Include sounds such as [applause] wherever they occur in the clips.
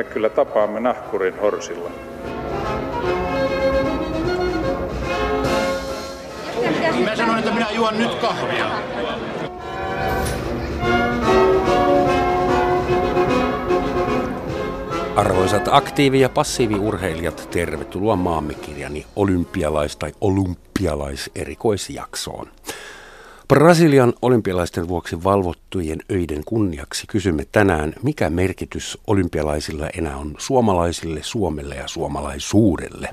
me kyllä tapaamme nahkurin horsilla. Mä sanoin, että minä juon nyt kahvia. Arvoisat aktiivi- ja passiiviurheilijat, tervetuloa maamme kirjani olympialais- tai olympialaiserikoisjaksoon. Brasilian olympialaisten vuoksi valvottujen öiden kunniaksi kysymme tänään, mikä merkitys olympialaisilla enää on suomalaisille, Suomelle ja suomalaisuudelle.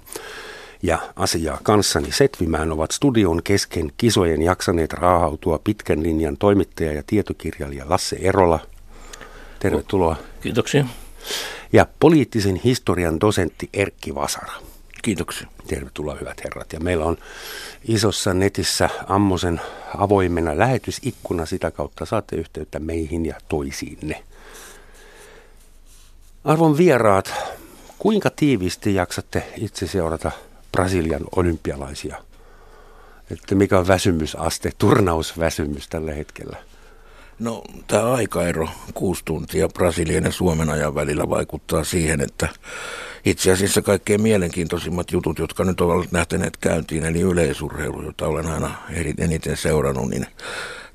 Ja asiaa kanssani setvimään ovat studion kesken kisojen jaksaneet raahautua pitkän linjan toimittaja ja tietokirjailija Lasse Erola. Tervetuloa. Kiitoksia. Ja poliittisen historian dosentti Erkki Vasara. Kiitoksia. Tervetuloa hyvät herrat. Ja meillä on isossa netissä Ammosen avoimena lähetysikkuna. Sitä kautta saatte yhteyttä meihin ja toisiinne. Arvon vieraat, kuinka tiiviisti jaksatte itse seurata Brasilian olympialaisia? Että mikä on väsymysaste, turnausväsymys tällä hetkellä? No tämä aikaero, kuusi tuntia Brasilian ja Suomen ajan välillä vaikuttaa siihen, että itse asiassa kaikkein mielenkiintoisimmat jutut, jotka nyt ovat lähteneet käyntiin, eli yleisurheilu, jota olen aina eniten seurannut, niin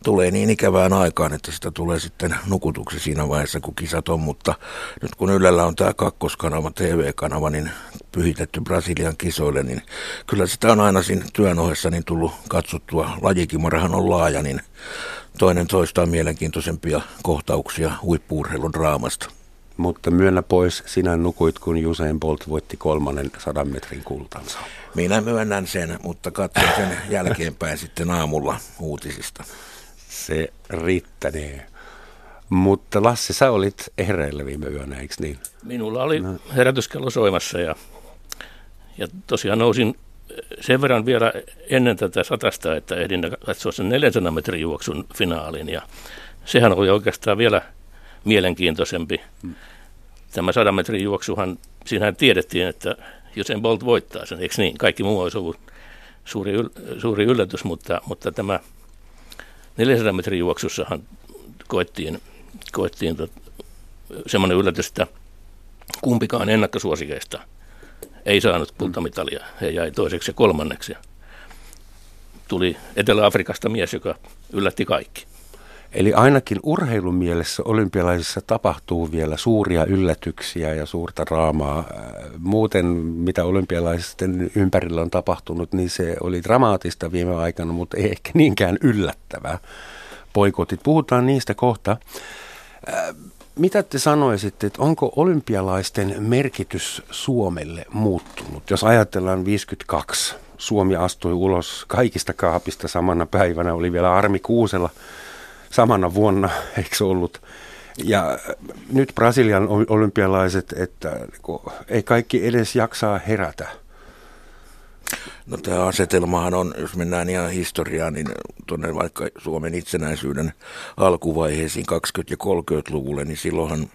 tulee niin ikävään aikaan, että sitä tulee sitten nukutuksi siinä vaiheessa, kun kisat on, mutta nyt kun Ylellä on tämä kakkoskanava, TV-kanava, niin pyhitetty Brasilian kisoille, niin kyllä sitä on aina siinä työn ohessa niin tullut katsottua. Lajikimarahan on laaja, niin toinen toistaan mielenkiintoisempia kohtauksia huippuurheilun draamasta. Mutta myönnä pois, sinä nukuit, kun Usain Bolt voitti kolmannen sadan metrin kultansa. Minä myönnän sen, mutta katson sen jälkeenpäin sitten aamulla uutisista. Se riittänee. Mutta Lassi, sä olit hereillä viime yönä, eikö niin? Minulla oli no. herätyskello soimassa ja, ja tosiaan nousin sen verran vielä ennen tätä satasta, että ehdin katsoa sen 400 metrin juoksun finaalin ja sehän oli oikeastaan vielä mielenkiintoisempi. Tämä 100 metrin juoksuhan, siinähän tiedettiin, että Usain Bolt voittaa sen, eikö niin? Kaikki muu olisi ollut suuri, suuri yllätys, mutta, mutta tämä 400 metrin juoksussahan koettiin, koettiin tot, semmoinen yllätys, että kumpikaan ennakkosuosikeista ei saanut kultamitalia. He jäi toiseksi ja kolmanneksi. Tuli Etelä-Afrikasta mies, joka yllätti kaikki. Eli ainakin urheilumielessä olympialaisissa tapahtuu vielä suuria yllätyksiä ja suurta raamaa. Muuten, mitä olympialaisten ympärillä on tapahtunut, niin se oli dramaattista viime aikana, mutta ei ehkä niinkään yllättävää. Poikotit, puhutaan niistä kohta. Mitä te sanoisitte, että onko olympialaisten merkitys Suomelle muuttunut? Jos ajatellaan 52, Suomi astui ulos kaikista kaapista samana päivänä, oli vielä Armi Kuusella samana vuonna, eikö ollut? Ja nyt Brasilian olympialaiset, että ei kaikki edes jaksaa herätä. No tämä asetelmahan on, jos mennään ihan historiaan, niin tuonne vaikka Suomen itsenäisyyden alkuvaiheisiin 20- ja 30-luvulle, niin silloinhan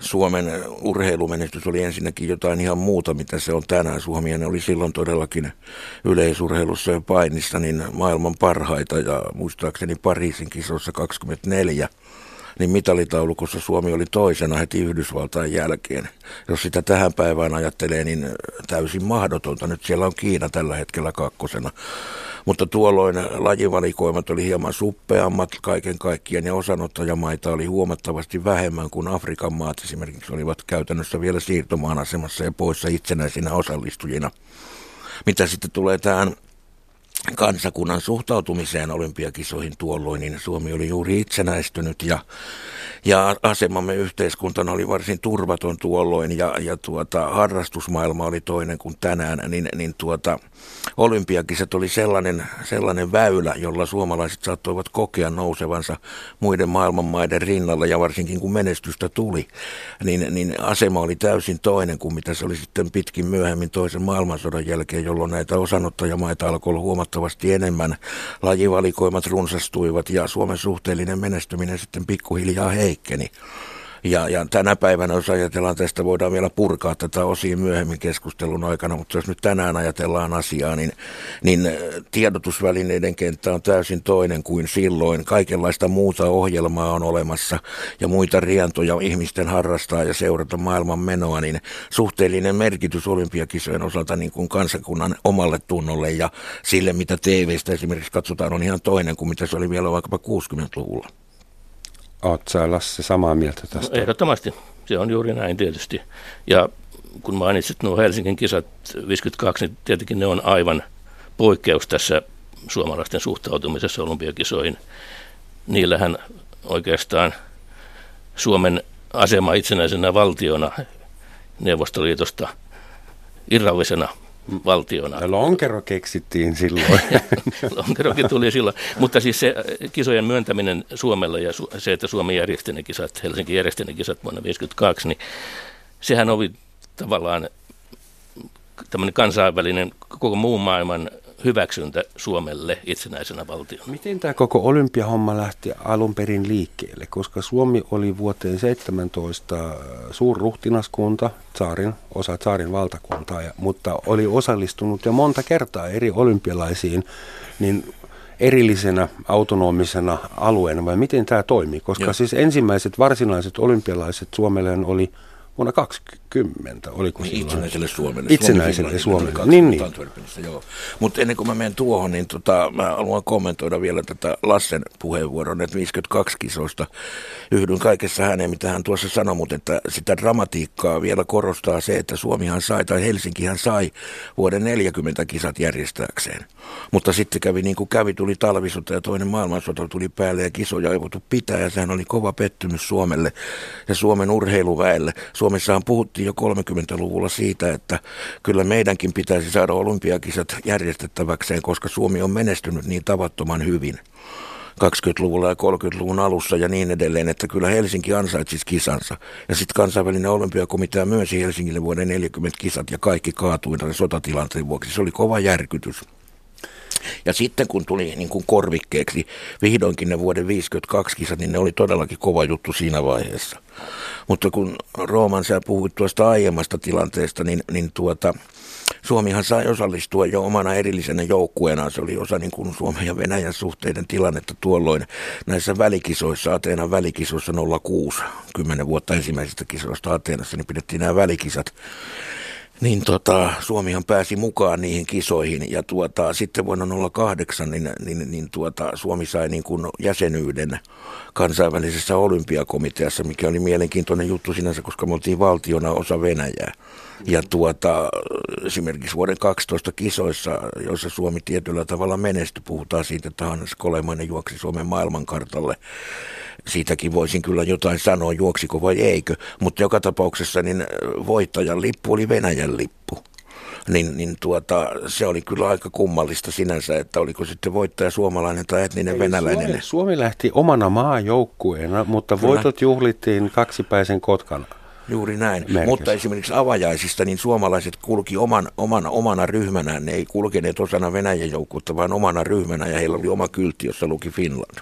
Suomen urheilumenestys oli ensinnäkin jotain ihan muuta, mitä se on tänään. Suomi oli silloin todellakin yleisurheilussa ja painissa niin maailman parhaita ja muistaakseni Pariisin kisossa 24 niin mitalitaulukossa Suomi oli toisena heti Yhdysvaltain jälkeen. Jos sitä tähän päivään ajattelee, niin täysin mahdotonta. Nyt siellä on Kiina tällä hetkellä kakkosena. Mutta tuolloin lajivalikoimat oli hieman suppeammat kaiken kaikkiaan ja osanottajamaita oli huomattavasti vähemmän kuin Afrikan maat esimerkiksi olivat käytännössä vielä siirtomaan asemassa ja poissa itsenäisinä osallistujina. Mitä sitten tulee tähän kansakunnan suhtautumiseen olympiakisoihin tuolloin, niin Suomi oli juuri itsenäistynyt ja, ja asemamme yhteiskuntana oli varsin turvaton tuolloin ja, ja tuota, harrastusmaailma oli toinen kuin tänään, niin, niin tuota, olympiakisat oli sellainen, sellainen väylä, jolla suomalaiset saattoivat kokea nousevansa muiden maailmanmaiden rinnalla ja varsinkin kun menestystä tuli, niin, niin asema oli täysin toinen kuin mitä se oli sitten pitkin myöhemmin toisen maailmansodan jälkeen, jolloin näitä osanottajamaita alkoi olla huomattavasti enemmän. Lajivalikoimat runsastuivat ja Suomen suhteellinen menestyminen sitten pikkuhiljaa heikkeni. Ja, ja tänä päivänä, jos ajatellaan tästä, voidaan vielä purkaa tätä osiin myöhemmin keskustelun aikana, mutta jos nyt tänään ajatellaan asiaa, niin, niin äh, tiedotusvälineiden kenttä on täysin toinen kuin silloin. Kaikenlaista muuta ohjelmaa on olemassa ja muita rientoja ihmisten harrastaa ja seurata maailman menoa, niin suhteellinen merkitys olympiakisojen osalta niin kuin kansakunnan omalle tunnolle ja sille, mitä TVstä esimerkiksi katsotaan, on ihan toinen kuin mitä se oli vielä vaikkapa 60-luvulla. Oletko sä Lasse samaa mieltä tästä? No, ehdottomasti. Se on juuri näin tietysti. Ja kun mainitsit nuo Helsingin kisat 52, niin tietenkin ne on aivan poikkeus tässä suomalaisten suhtautumisessa olympiakisoihin. Niillähän oikeastaan Suomen asema itsenäisenä valtiona Neuvostoliitosta irrallisena valtiona. Lonkero keksittiin silloin. [laughs] Lonkerokin tuli silloin. Mutta siis se äh, kisojen myöntäminen Suomelle ja se, että Suomi järjesti ne kisat, Helsinki järjesti ne kisat vuonna 1952, niin sehän oli tavallaan tämmöinen kansainvälinen koko muun maailman hyväksyntä Suomelle itsenäisenä valtiona. Miten tämä koko olympiahomma lähti alun perin liikkeelle? Koska Suomi oli vuoteen 17 suurruhtinaskunta, saarin, osa saarin valtakuntaa, mutta oli osallistunut jo monta kertaa eri olympialaisiin, niin erillisenä autonomisena alueena, vai miten tämä toimii? Koska Joo. siis ensimmäiset varsinaiset olympialaiset Suomelle oli vuonna 20, oliko niin, Itsenäiselle Suomelle. Itsenäiselle Suomelle, Suomelle. niin, niin. Joo. Mutta ennen kuin mä menen tuohon, niin tota, mä haluan kommentoida vielä tätä Lassen puheenvuoron, että 52 kisoista. Yhdyn kaikessa häneen, mitä hän tuossa sanoi, mutta että sitä dramatiikkaa vielä korostaa se, että Suomihan sai, tai Helsinkihän sai vuoden 40 kisat järjestääkseen. Mutta sitten kävi niin kuin kävi, tuli talvisota ja toinen maailmansota tuli päälle ja kisoja ei voitu pitää ja sehän oli kova pettymys Suomelle ja Suomen urheiluväelle. Suomessahan puhuttiin jo 30-luvulla siitä, että kyllä meidänkin pitäisi saada olympiakisat järjestettäväkseen, koska Suomi on menestynyt niin tavattoman hyvin. 20-luvulla ja 30-luvun alussa ja niin edelleen, että kyllä Helsinki ansaitsisi kisansa. Ja sitten kansainvälinen olympiakomitea myönsi Helsingille vuoden 40 kisat ja kaikki kaatui sotatilanteen vuoksi. Se oli kova järkytys. Ja sitten kun tuli niin kuin korvikkeeksi vihdoinkin ne vuoden 52 kisat, niin ne oli todellakin kova juttu siinä vaiheessa. Mutta kun Rooman sä puhuit tuosta aiemmasta tilanteesta, niin, niin tuota, Suomihan sai osallistua jo omana erillisenä joukkueena. Se oli osa niin kuin Suomen ja Venäjän suhteiden tilannetta tuolloin näissä välikisoissa, Ateenan välikisoissa 06, 10 vuotta ensimmäisistä kisoista Ateenassa, niin pidettiin nämä välikisat niin tota, Suomihan pääsi mukaan niihin kisoihin ja tuota, sitten vuonna 08 niin, niin, niin tuota, Suomi sai niin kuin jäsenyyden kansainvälisessä olympiakomiteassa, mikä oli mielenkiintoinen juttu sinänsä, koska me oltiin valtiona osa Venäjää. Ja tuota, esimerkiksi vuoden 12 kisoissa, joissa Suomi tietyllä tavalla menestyi, puhutaan siitä, että Hannes Kolemainen juoksi Suomen maailmankartalle siitäkin voisin kyllä jotain sanoa, juoksiko vai eikö. Mutta joka tapauksessa niin voittajan lippu oli Venäjän lippu. Niin, niin tuota, se oli kyllä aika kummallista sinänsä, että oliko sitten voittaja suomalainen tai etninen Ei, venäläinen. Suomi, Suomi lähti omana maajoukkueena, mutta kyllä. voitot juhlittiin kaksipäisen Kotkan Juuri näin. Merkis. Mutta esimerkiksi avajaisista niin suomalaiset kulki oman, oman, omana ryhmänään. Ne ei kulkeneet osana Venäjän joukkuutta, vaan omana ryhmänä ja heillä oli oma kyltti, jossa luki Finland.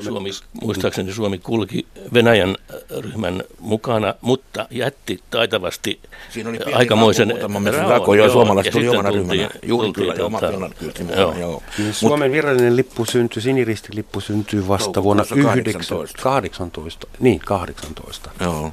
Suomi, muistaakseni Suomi kulki Venäjän äh, ryhmän mukana, mutta jätti taitavasti Siinä oli aikamoisen raon. Joo, suomalaiset tuli omana ryhmänä. Juuri kyllä, oma Finland joo. joo. Niin Suomen virallinen lippu syntyi, siniristilippu syntyi vasta vuonna 1918. Niin, 18. Joo.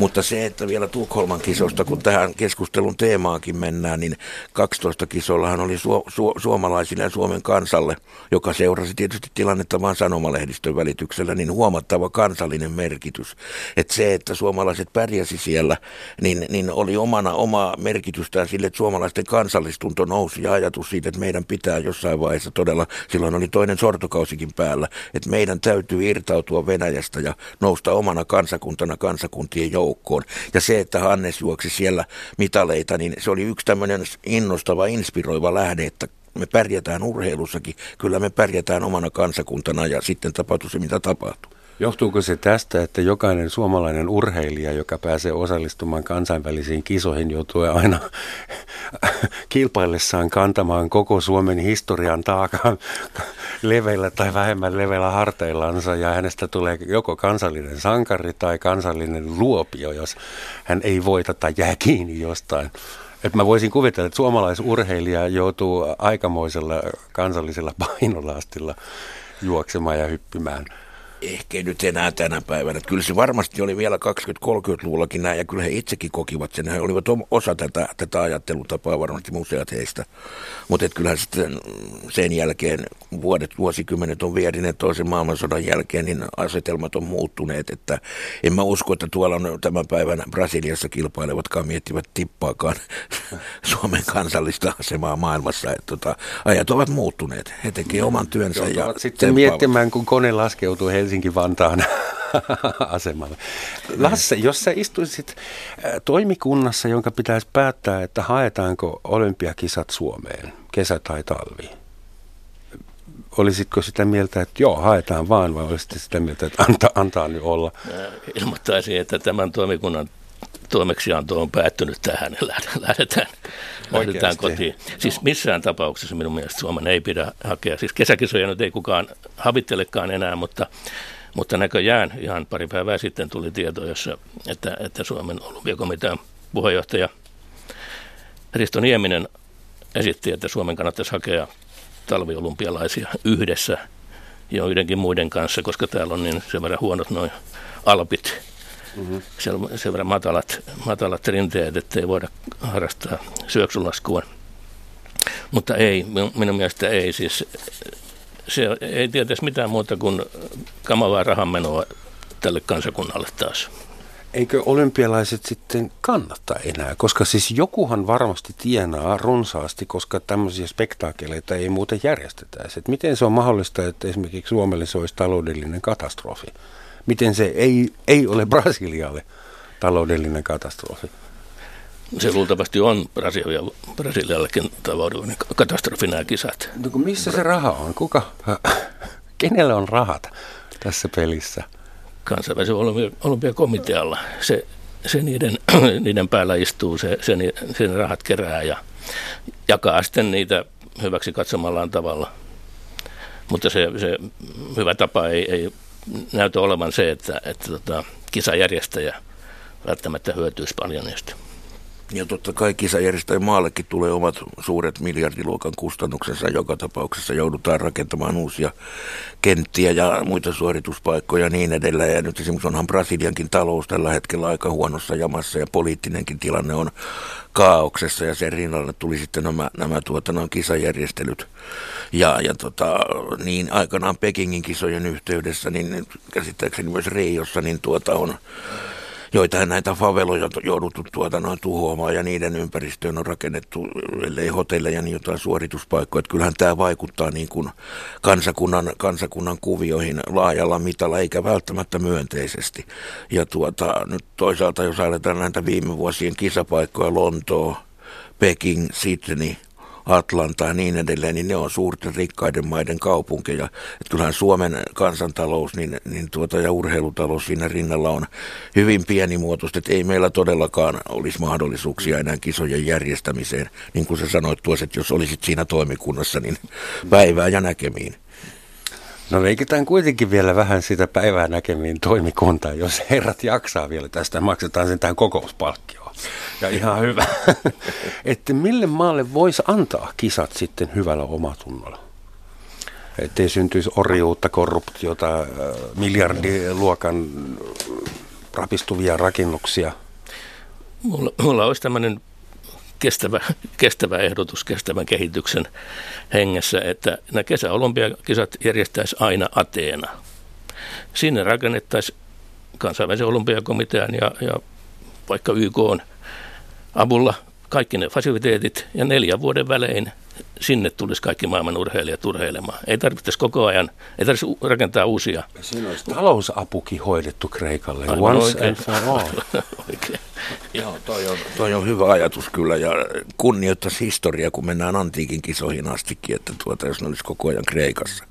Mutta se, että vielä Tukholman kisosta, kun tähän keskustelun teemaankin mennään, niin 12 kisollahan oli su- su- suomalaisille ja Suomen kansalle, joka seurasi tietysti tilannetta vain sanomalehdistön välityksellä, niin huomattava kansallinen merkitys. Että se, että suomalaiset pärjäsi siellä, niin, niin oli omana omaa merkitystään sille, että suomalaisten kansallistunto nousi ja ajatus siitä, että meidän pitää jossain vaiheessa todella, silloin oli toinen sortokausikin päällä, että meidän täytyy irtautua Venäjästä ja nousta omana kansakuntana kansakuntien joukkoon joukkoon. Ja se, että Hannes juoksi siellä mitaleita, niin se oli yksi tämmöinen innostava, inspiroiva lähde, että me pärjätään urheilussakin, kyllä me pärjätään omana kansakuntana ja sitten tapahtui se, mitä tapahtui. Johtuuko se tästä, että jokainen suomalainen urheilija, joka pääsee osallistumaan kansainvälisiin kisoihin, joutuu aina [laughs] kilpaillessaan kantamaan koko Suomen historian taakan leveillä tai vähemmän leveillä harteillansa ja hänestä tulee joko kansallinen sankari tai kansallinen luopio, jos hän ei voita tai jää kiinni jostain. Et mä voisin kuvitella, että suomalaisurheilija joutuu aikamoisella kansallisella painolastilla juoksemaan ja hyppimään ehkä nyt enää tänä päivänä. Että kyllä se varmasti oli vielä 20-30-luvullakin näin, ja kyllä he itsekin kokivat sen. He olivat osa tätä, tätä ajattelutapaa, varmasti museat heistä. Mutta kyllähän sitten sen jälkeen, vuodet, vuosikymmenet on vierineet toisen maailmansodan jälkeen, niin asetelmat on muuttuneet. Että en mä usko, että tuolla on tämän päivän Brasiliassa kilpailevatkaan miettivät tippaakaan [laughs] Suomen kansallista asemaa maailmassa. Että tota, ajat ovat muuttuneet. He tekevät oman työnsä. Ja sitten miettimään, kun kone laskeutuu Helsingin Helsinki-Vantaan [laughs] asemalle. Lasse, jos sä istuisit äh, toimikunnassa, jonka pitäisi päättää, että haetaanko olympiakisat Suomeen, kesä tai talvi, olisitko sitä mieltä, että joo, haetaan vaan, vai olisitte sitä mieltä, että anta, antaa nyt olla? Ilmoittaisin, että tämän toimikunnan toimeksianto on päättynyt tähän [laughs] ja lähdetään, lähdetään kotiin. Siis missään tapauksessa minun mielestä Suomen ei pidä hakea. Siis kesäkisoja nyt ei kukaan havittelekaan enää, mutta, mutta näköjään ihan pari päivää sitten tuli tieto, jossa, että, että Suomen olympiakomitean puheenjohtaja Risto Nieminen esitti, että Suomen kannattaisi hakea talviolympialaisia yhdessä ja yhdenkin muiden kanssa, koska täällä on niin sen verran huonot noin alpit mm-hmm. sen verran matalat, matalat rinteet, ettei voida harrastaa syöksylaskua. Mutta ei, minun mielestä ei. Siis se ei tietäisi mitään muuta kuin kamalaa rahanmenoa tälle kansakunnalle taas. Eikö olympialaiset sitten kannata enää? Koska siis jokuhan varmasti tienaa runsaasti, koska tämmöisiä spektaakeleita ei muuten järjestetäisi. miten se on mahdollista, että esimerkiksi Suomelle se olisi taloudellinen katastrofi? Miten se ei, ei ole Brasilialle taloudellinen katastrofi? Se luultavasti on Brasilia, Brasiliallekin taloudellinen katastrofi nämä kisat. No missä se raha on? Kuka? [laughs] Kenellä on rahat tässä pelissä? Kansainvälisen olympiakomitealla. Se, se niiden, [clears throat] niiden päällä istuu, se, se, sen rahat kerää ja jakaa sitten niitä hyväksi katsomallaan tavalla. Mutta se, se hyvä tapa ei, ei näytä olevan se, että, että tota, kisajärjestäjä välttämättä hyötyisi paljon niistä. Ja totta kai kisajärjestäjän maallekin tulee omat suuret miljardiluokan kustannuksensa. Joka tapauksessa joudutaan rakentamaan uusia kenttiä ja muita suorituspaikkoja ja niin edelleen. Ja nyt esimerkiksi onhan Brasiliankin talous tällä hetkellä aika huonossa jamassa ja poliittinenkin tilanne on kaauksessa ja sen rinnalle tuli sitten nämä, nämä tuota, kisajärjestelyt. Ja, ja tota, niin aikanaan Pekingin kisojen yhteydessä, niin käsittääkseni myös Riossa, niin tuota on joitain näitä faveloja jouduttu tuota noin tuhoamaan ja niiden ympäristöön on rakennettu, ellei hotelleja, niin jotain suorituspaikkoja. Että kyllähän tämä vaikuttaa niin kuin kansakunnan, kansakunnan kuvioihin laajalla mitalla, eikä välttämättä myönteisesti. Ja tuota, nyt toisaalta, jos ajatellaan näitä viime vuosien kisapaikkoja, Lontoo, Peking, Sydney – Atlanta ja niin edelleen, niin ne on suurten rikkaiden maiden kaupunkeja. Et kyllähän Suomen kansantalous niin, niin tuota, ja urheilutalous siinä rinnalla on hyvin pienimuotoista, että ei meillä todellakaan olisi mahdollisuuksia enää kisojen järjestämiseen. Niin kuin sä sanoit tuossa, että jos olisit siinä toimikunnassa, niin päivää ja näkemiin. No leikitään kuitenkin vielä vähän sitä päivää näkemiin toimikuntaa. Jos herrat jaksaa vielä tästä, maksetaan sen tämän kokouspalkkioon. Ja ihan hyvä. [laughs] että mille maalle voisi antaa kisat sitten hyvällä omatunnolla? Ettei syntyisi orjuutta, korruptiota, miljardiluokan rapistuvia rakennuksia. Mulla, mulla olisi tämmöinen kestävä, kestävä ehdotus kestävän kehityksen hengessä, että nämä kesäolympiakisat järjestäisi aina Ateena. Sinne rakennettaisiin kansainvälisen olympiakomitean ja, ja vaikka YK on avulla kaikki ne fasiliteetit ja neljän vuoden välein sinne tulisi kaikki maailman urheilijat urheilemaan. Ei tarvitsisi koko ajan, ei tarvitsisi rakentaa uusia. Siinä olisi talousapukin hoidettu Kreikalle, Aivan once oikein. and for all. oikein. Joo, toi on, toi on hyvä ajatus kyllä ja kunnioittaisi historiaa, kun mennään antiikin kisoihin astikin, että tuota, jos ne olisi koko ajan Kreikassa.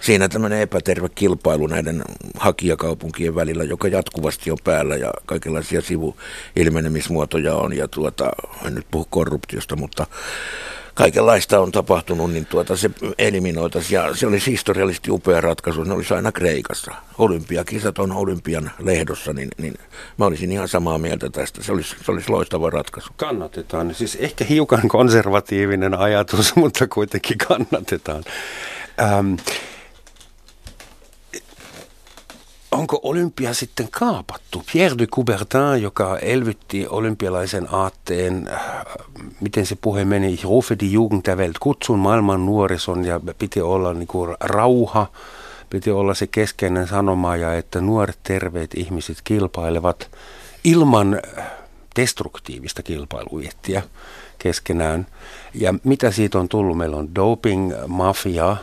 Siinä tämmöinen epäterve kilpailu näiden hakijakaupunkien välillä, joka jatkuvasti on päällä ja kaikenlaisia sivuilmenemismuotoja on ja tuota, en nyt puhu korruptiosta, mutta kaikenlaista on tapahtunut, niin tuota se eliminoitaisiin. Ja se olisi historiallisesti upea ratkaisu, ne olisi aina Kreikassa. Olympiakisat on Olympian lehdossa, niin, niin mä olisin ihan samaa mieltä tästä. Se olisi, se olisi loistava ratkaisu. Kannatetaan. Siis ehkä hiukan konservatiivinen ajatus, [laughs] mutta kuitenkin kannatetaan. Ähm, onko olympia sitten kaapattu? Pierre de Coubertin, joka elvytti olympialaisen aatteen, äh, miten se puhe meni, rufe die Jugend der Welt, kutsun maailman nuorison ja piti olla niin kuin rauha, piti olla se keskeinen sanoma ja että nuoret terveet ihmiset kilpailevat ilman äh, destruktiivista kilpailuviettiä keskenään. Ja mitä siitä on tullut? Meillä on doping, mafia,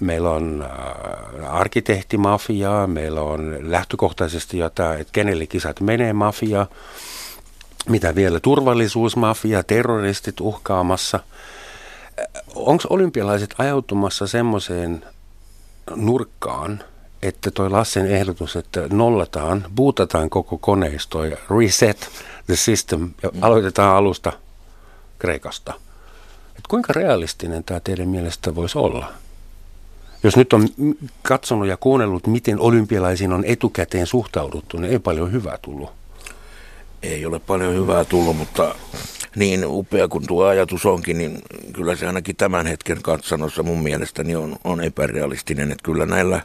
meillä on äh, arkkitehtimafiaa, meillä on lähtökohtaisesti jotain, että kenelle kisat menee mafia, mitä vielä turvallisuusmafia, terroristit uhkaamassa. Äh, Onko olympialaiset ajautumassa semmoiseen nurkkaan, että toi Lassen ehdotus, että nollataan, buutataan koko koneisto ja reset the system ja aloitetaan alusta Kreikasta. Et kuinka realistinen tämä teidän mielestä voisi olla? Jos nyt on katsonut ja kuunnellut, miten olympialaisiin on etukäteen suhtauduttu, niin ei paljon hyvää tullut. Ei ole paljon hyvää tullut, mutta niin upea kuin tuo ajatus onkin, niin kyllä se ainakin tämän hetken katsannossa mun mielestäni on, on epärealistinen. Että kyllä näillä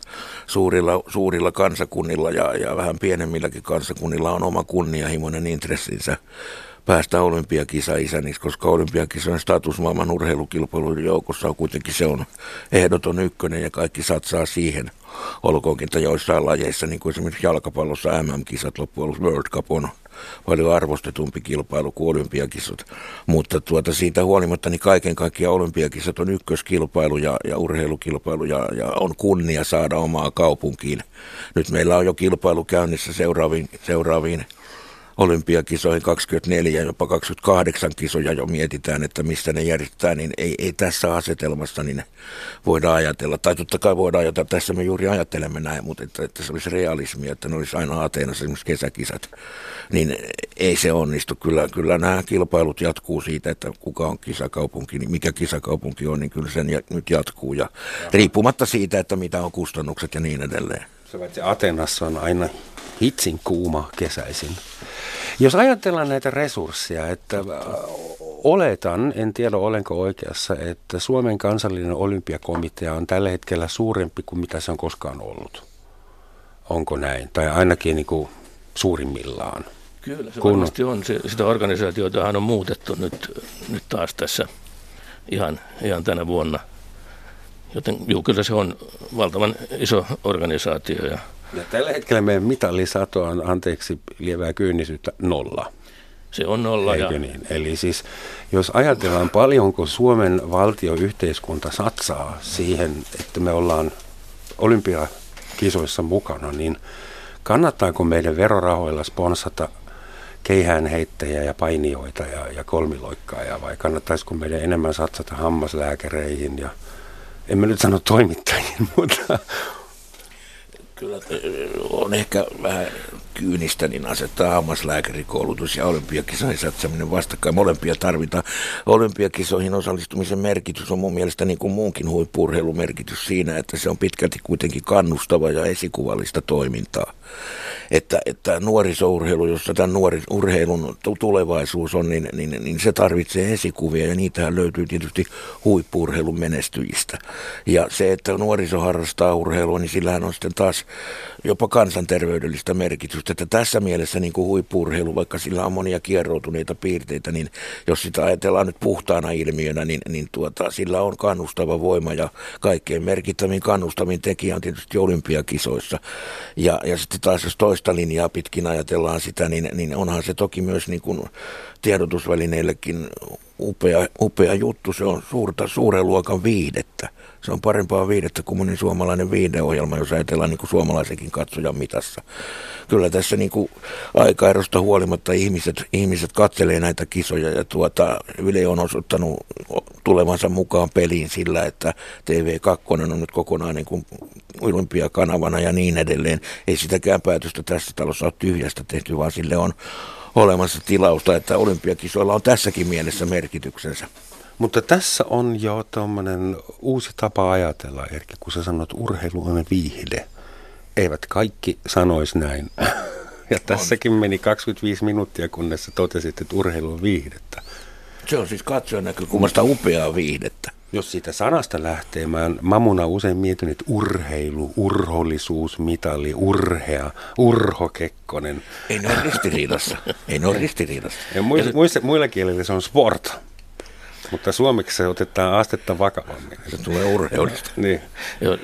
suurilla, suurilla kansakunnilla ja, ja vähän pienemmilläkin kansakunnilla on oma kunnianhimoinen intressinsä päästä olympiakisa-isäniksi, koska olympiakisojen status maailman urheilukilpailujen joukossa on kuitenkin se on ehdoton ykkönen ja kaikki satsaa siihen. Olkoonkin, että joissain lajeissa, niin kuin esimerkiksi jalkapallossa MM-kisat loppujen World Cup on paljon arvostetumpi kilpailu kuin olympiakisat. Mutta tuota, siitä huolimatta niin kaiken kaikkiaan olympiakisat on ykköskilpailu ja, ja urheilukilpailu ja, ja on kunnia saada omaa kaupunkiin. Nyt meillä on jo kilpailu käynnissä seuraaviin, seuraaviin olympiakisoihin 24, jopa 28 kisoja jo mietitään, että mistä ne järjestetään, niin ei, ei tässä asetelmassa niin voida ajatella. Tai totta kai voidaan ajatella, tässä me juuri ajattelemme näin, mutta että, että se olisi realismia, että ne olisi aina Ateenassa esimerkiksi kesäkisat, niin ei se onnistu. Kyllä, kyllä nämä kilpailut jatkuu siitä, että kuka on kisakaupunki, niin mikä kisakaupunki on, niin kyllä sen nyt jatkuu. Ja riippumatta siitä, että mitä on kustannukset ja niin edelleen. Se Atenassa on aina hitsin kuuma kesäisin. Jos ajatellaan näitä resursseja, että äh, oletan, en tiedä olenko oikeassa, että Suomen kansallinen olympiakomitea on tällä hetkellä suurempi kuin mitä se on koskaan ollut. Onko näin? Tai ainakin niin kuin suurimmillaan. Kyllä se kun... varmasti on. Sitä organisaatiota on muutettu nyt, nyt taas tässä ihan, ihan tänä vuonna. Joten juu, kyllä se on valtavan iso organisaatio ja ja tällä hetkellä meidän mitalisato on, anteeksi lievää kyynisyyttä, nolla. Se on nolla. Eikö ja... niin? Eli siis jos ajatellaan paljonko Suomen valtioyhteiskunta satsaa siihen, että me ollaan olympiakisoissa mukana, niin kannattaako meidän verorahoilla sponsata keihäänheittäjiä ja painijoita ja, ja kolmiloikkaajia vai kannattaisiko meidän enemmän satsata hammaslääkäreihin ja en mä nyt sano toimittajiin, [laughs] mutta Kyllä on ehkä vähän kyynistä, niin asettaa hammaslääkärikoulutus ja olympiakisoihin satsaminen vastakkain. Molempia tarvitaan. Olympiakisoihin osallistumisen merkitys on mun mielestä niin kuin muunkin huippurheilumerkitys siinä, että se on pitkälti kuitenkin kannustava ja esikuvallista toimintaa että, että nuorisourheilu, jossa tämän nuori, urheilun tulevaisuus on, niin, niin, niin se tarvitsee esikuvia ja niitähän löytyy tietysti huippurheilun menestyjistä. Ja se, että nuoriso harrastaa urheilua, niin sillähän on sitten taas jopa kansanterveydellistä merkitystä. Että tässä mielessä niin kuin huippurheilu, vaikka sillä on monia kierroutuneita piirteitä, niin jos sitä ajatellaan nyt puhtaana ilmiönä, niin, niin tuota, sillä on kannustava voima ja kaikkein merkittävin kannustavin tekijä on tietysti olympiakisoissa. Ja, ja sitten taas jos toista linjaa pitkin ajatellaan sitä, niin, niin onhan se toki myös niin kuin tiedotusvälineillekin upea, upea juttu. Se on suurta, suuren luokan viihdettä se on parempaa viidettä kuin moni suomalainen viideohjelma, jos ajatellaan niin kuin suomalaisenkin katsojan mitassa. Kyllä tässä niin kuin aikaerosta huolimatta ihmiset, ihmiset katselee näitä kisoja ja tuota, Yle on osoittanut tulevansa mukaan peliin sillä, että TV2 on nyt kokonaan niin kuin olympiakanavana ja niin edelleen. Ei sitäkään päätöstä tässä talossa ole tyhjästä tehty, vaan sille on olemassa tilausta, että olympiakisoilla on tässäkin mielessä merkityksensä. Mutta tässä on jo tuommoinen uusi tapa ajatella, Erkki, kun sä sanot, että urheilu on viihde. Eivät kaikki sanoisi näin. [laughs] Ja tässäkin meni 25 minuuttia, kunnes sä totesit, että urheilu on viihdettä. Se on siis katsojan näkökulmasta upeaa viihdettä. Jos siitä sanasta lähtee, mä mamuna usein mietin, että urheilu, urhollisuus, mitali, urhea, Urho Kekkonen. Ei ne ole ristiriidassa. Ei ne ole ristiriidassa. Ja muilla, muilla, muilla kielillä se on sport. Mutta suomeksi se otetaan astetta vakavammin. Se tulee urheilusta. niin. Joo,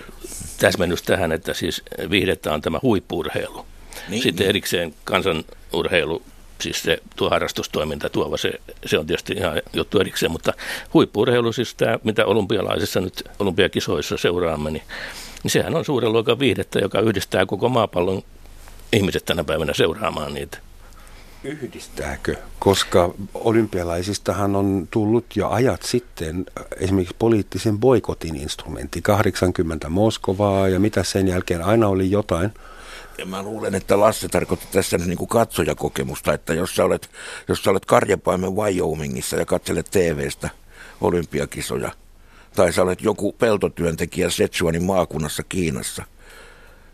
täsmennys tähän, että siis viihdettä on tämä huippurheilu. Niin, Sitten niin. erikseen kansanurheilu, siis se tuo harrastustoiminta tuova, se, se on tietysti ihan juttu erikseen, mutta huippurheilu, siis tämä, mitä olympialaisissa nyt olympiakisoissa seuraamme, niin, niin sehän on suuren luokan viihdettä, joka yhdistää koko maapallon ihmiset tänä päivänä seuraamaan niitä. Yhdistääkö? Koska olympialaisistahan on tullut jo ajat sitten esimerkiksi poliittisen boikotin instrumentti. 80 Moskovaa ja mitä sen jälkeen aina oli jotain. Ja mä luulen, että Lasse tarkoitti tässä niin kuin katsojakokemusta, että jos sä olet, jos sä olet Karjapaimen Wyomingissa ja katselet TVstä olympiakisoja, tai sä olet joku peltotyöntekijä Setsuanin maakunnassa Kiinassa –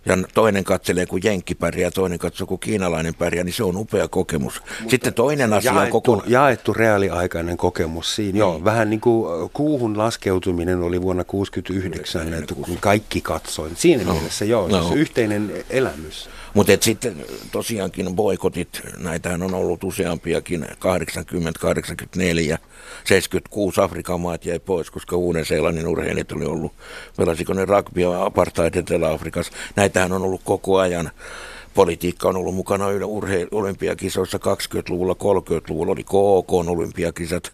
ja toinen katselee, kun jenkki pärjää, toinen katsoo, kun kiinalainen pärjää, niin se on upea kokemus. Mutta Sitten toinen asia jaettu, on koko... Jaettu reaaliaikainen kokemus siinä. Niin. Joo, vähän niin kuin kuuhun laskeutuminen oli vuonna 1969, että kun kaikki katsoi. Siinä no. mielessä joo, no. se yhteinen elämys. Mutta sitten tosiaankin boikotit, näitähän on ollut useampiakin, 80, 84, 76 Afrikan maat jäi pois, koska Uuden-Seelannin urheilijat oli ollut, pelasiko ne rugbya apartheid Etelä-Afrikassa. Näitähän on ollut koko ajan. Politiikka on ollut mukana urhe- olympiakisoissa 20-luvulla, 30-luvulla oli KOK olympiakisat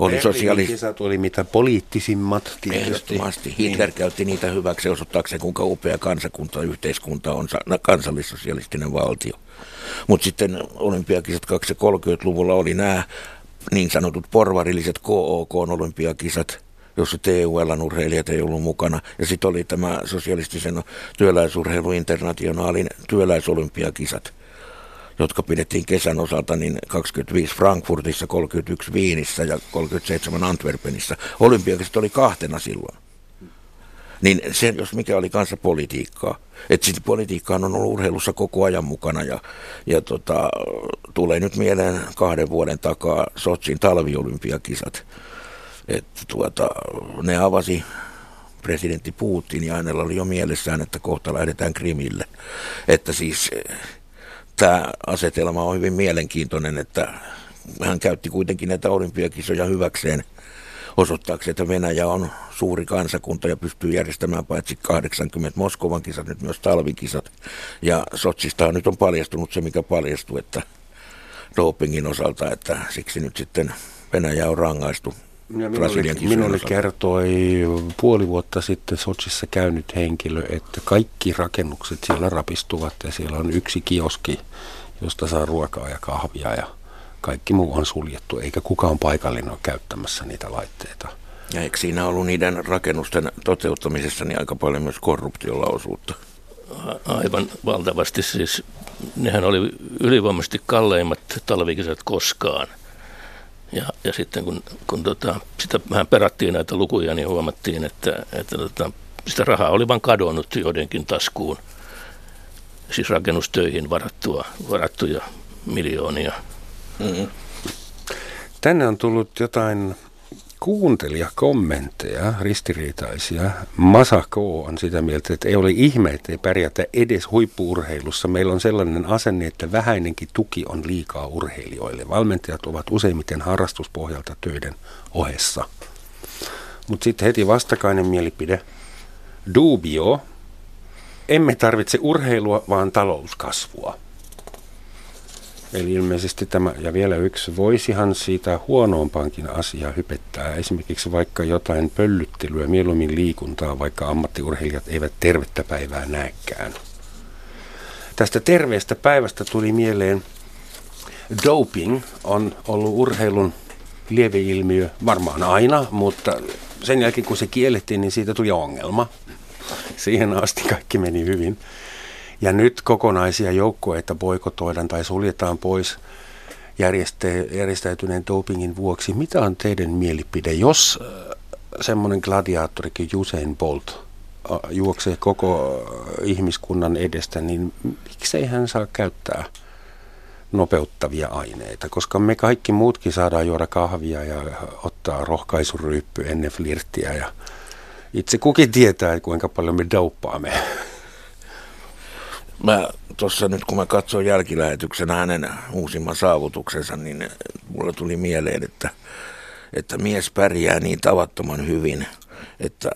oli sosiaalisesti. Kisat oli mitä poliittisimmat tietysti. Ehdottomasti. Hitler niin. käytti niitä hyväksi osoittaakseen, kuinka upea kansakunta, yhteiskunta on kansallissosialistinen valtio. Mutta sitten olympiakisat 20-30-luvulla oli nämä niin sanotut porvarilliset KOK-olympiakisat, jossa TULn urheilijat ei ollut mukana. Ja sitten oli tämä sosialistisen työläisurheiluinternationaalin työläisolympiakisat – jotka pidettiin kesän osalta, niin 25 Frankfurtissa, 31 Viinissä ja 37 Antwerpenissa. Olympiakisat oli kahtena silloin. Niin se, jos mikä oli kanssa politiikkaa. Että sitten politiikka on ollut urheilussa koko ajan mukana ja, ja tota, tulee nyt mieleen kahden vuoden takaa Sotsin talviolympiakisat. Että tuota, ne avasi presidentti Putin ja hänellä oli jo mielessään, että kohta lähdetään Krimille. Että siis tämä asetelma on hyvin mielenkiintoinen, että hän käytti kuitenkin näitä olympiakisoja hyväkseen osoittaakseen, että Venäjä on suuri kansakunta ja pystyy järjestämään paitsi 80 Moskovan kisat, nyt myös talvikisat. Ja Sotsista nyt on paljastunut se, mikä paljastui, että dopingin osalta, että siksi nyt sitten Venäjä on rangaistu ja minulle, minulle kertoi puoli vuotta sitten Sotsissa käynyt henkilö, että kaikki rakennukset siellä rapistuvat ja siellä on yksi kioski, josta saa ruokaa ja kahvia ja kaikki muu on suljettu, eikä kukaan paikallinen ole käyttämässä niitä laitteita. Ja eikö siinä ollut niiden rakennusten toteuttamisessa niin aika paljon myös korruptiolla osuutta? Aivan valtavasti siis. Nehän oli ylivoimaisesti kalleimmat talvikisat koskaan – ja, ja sitten kun, kun tota, sitä vähän perattiin näitä lukuja, niin huomattiin, että, että tota, sitä rahaa oli vain kadonnut joidenkin taskuun. Siis rakennustöihin varattua, varattuja miljoonia. Mm-hmm. Tänne on tullut jotain kuuntelijakommentteja, ristiriitaisia. Masako on sitä mieltä, että ei ole ihme, että ei pärjätä edes huippuurheilussa. Meillä on sellainen asenne, että vähäinenkin tuki on liikaa urheilijoille. Valmentajat ovat useimmiten harrastuspohjalta töiden ohessa. Mutta sitten heti vastakainen mielipide. Dubio. Emme tarvitse urheilua, vaan talouskasvua. Eli ilmeisesti tämä, ja vielä yksi, voisihan siitä huonompaankin asiaa hypettää. Esimerkiksi vaikka jotain pöllyttelyä, mieluummin liikuntaa, vaikka ammattiurheilijat eivät tervettä päivää näekään. Tästä terveestä päivästä tuli mieleen, doping on ollut urheilun lieveilmiö varmaan aina, mutta sen jälkeen kun se kiellettiin, niin siitä tuli ongelma. Siihen asti kaikki meni hyvin. Ja nyt kokonaisia joukkueita boikotoidaan tai suljetaan pois järjestäytyneen dopingin vuoksi. Mitä on teidän mielipide, jos äh, semmoinen gladiaattorikin Usain Bolt äh, juoksee koko äh, ihmiskunnan edestä, niin miksei hän saa käyttää nopeuttavia aineita, koska me kaikki muutkin saadaan juoda kahvia ja ottaa rohkaisuryyppy ennen flirttiä ja itse kukin tietää, kuinka paljon me douppaamme. Mä tuossa nyt kun mä katsoin jälkilähetyksen hänen uusimman saavutuksensa, niin mulle tuli mieleen, että, että mies pärjää niin tavattoman hyvin, että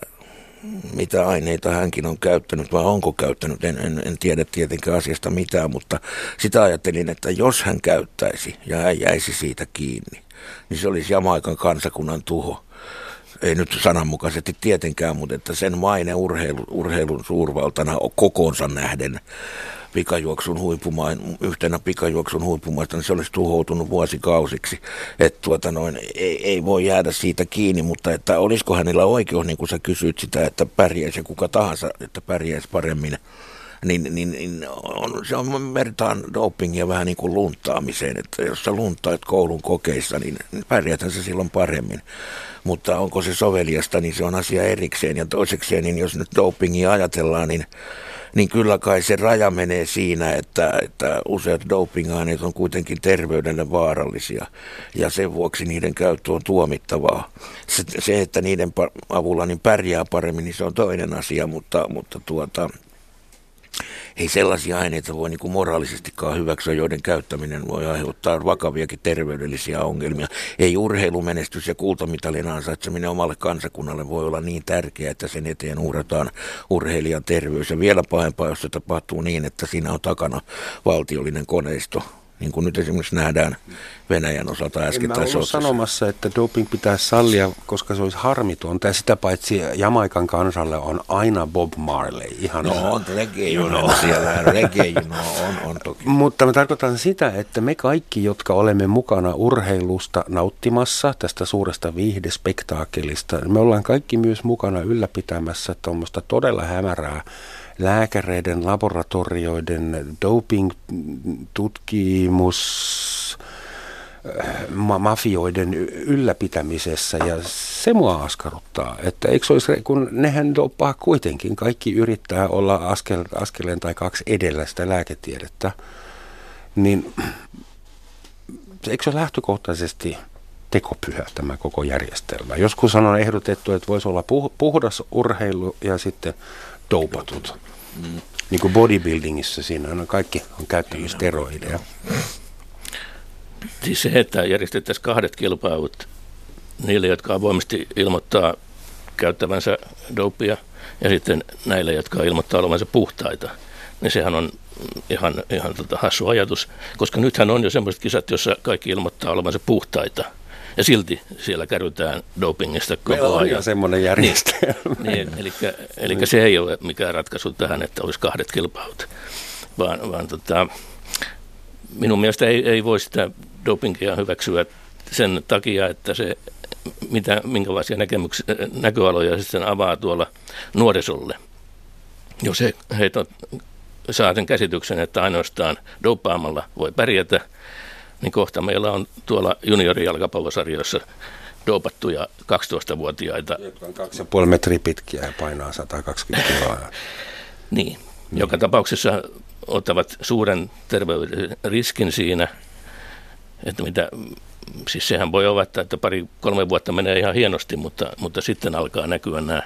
mitä aineita hänkin on käyttänyt vai onko käyttänyt, en, en, en tiedä tietenkään asiasta mitään, mutta sitä ajattelin, että jos hän käyttäisi ja hän jäisi siitä kiinni, niin se olisi Jamaikan kansakunnan tuho ei nyt sananmukaisesti tietenkään, mutta että sen maine urheilu, urheilun suurvaltana kokoonsa nähden pikajuoksun huipumaan, yhtenä pikajuoksun huippumaista, niin se olisi tuhoutunut vuosikausiksi. Että tuota noin, ei, ei, voi jäädä siitä kiinni, mutta että olisiko hänellä oikeus, niin kuin sä kysyit sitä, että pärjäisi kuka tahansa, että pärjäisi paremmin niin, niin, niin on, se on vertaan dopingia vähän niin kuin luntaamiseen, että jos sä luntaat koulun kokeissa, niin pärjäthän se silloin paremmin. Mutta onko se soveliasta, niin se on asia erikseen. Ja toisekseen, niin jos nyt dopingia ajatellaan, niin niin kyllä kai se raja menee siinä, että, että useat dopingaineet on kuitenkin terveydelle vaarallisia ja sen vuoksi niiden käyttö on tuomittavaa. Se, se että niiden avulla niin pärjää paremmin, niin se on toinen asia, mutta, mutta tuota, ei sellaisia aineita voi niin kuin moraalisestikaan hyväksyä, joiden käyttäminen voi aiheuttaa vakaviakin terveydellisiä ongelmia. Ei urheilumenestys ja kultamitalin ansaitseminen omalle kansakunnalle voi olla niin tärkeää, että sen eteen uhrataan urheilijan terveys. Ja vielä pahempaa, jos se tapahtuu niin, että siinä on takana valtiollinen koneisto, niin kuin nyt esimerkiksi nähdään Venäjän osalta äsken. En mä sanomassa, että doping pitäisi sallia, koska se olisi harmitonta. Ja sitä paitsi Jamaikan kansalle on aina Bob Marley. Ihan no on reggae you know. siellä, reggae you know, on, on toki. Mutta mä tarkoitan sitä, että me kaikki, jotka olemme mukana urheilusta nauttimassa, tästä suuresta viihdespektaakkelista, me ollaan kaikki myös mukana ylläpitämässä tuommoista todella hämärää lääkäreiden, laboratorioiden, doping-tutkimus, ma- mafioiden ylläpitämisessä. Ja se mua askarruttaa, että eikö olisi, kun nehän dopaa kuitenkin, kaikki yrittää olla askel, askeleen tai kaksi edellä sitä lääketiedettä, niin eikö se ole lähtökohtaisesti tekopyhä tämä koko järjestelmä. Joskus on ehdotettu, että voisi olla puhdas urheilu ja sitten doupatut. Mm. Niin kuin bodybuildingissa siinä on kaikki on käyttänyt steroideja. Siis se, että järjestettäisiin kahdet kilpailut niille, jotka avoimesti ilmoittaa käyttävänsä dopia ja sitten näille, jotka ilmoittaa olevansa puhtaita, niin sehän on ihan, ihan tota hassu ajatus, koska nythän on jo semmoiset kisat, jossa kaikki ilmoittaa olevansa puhtaita – ja silti siellä kärytään dopingista koko Meillä ajan. on semmoinen järjestelmä. Niin, niin, eli, eli se ei ole mikään ratkaisu tähän, että olisi kahdet kilpailut, vaan, vaan tota, minun mielestä ei, ei voi sitä dopingia hyväksyä sen takia, että se mitä, minkälaisia näkemyksiä, näköaloja sitten avaa tuolla nuorisolle. Jos he, he tot, saa sen käsityksen, että ainoastaan dopaamalla voi pärjätä, niin kohta meillä on tuolla juniorijalkapallosarjoissa doopattuja 12-vuotiaita. Jotka on 2,5 metriä pitkiä ja painaa 120 kiloa. niin. niin, joka tapauksessa ottavat suuren terveyden riskin siinä, että mitä, siis sehän voi olla, että, että pari-kolme vuotta menee ihan hienosti, mutta, mutta sitten alkaa näkyä nämä,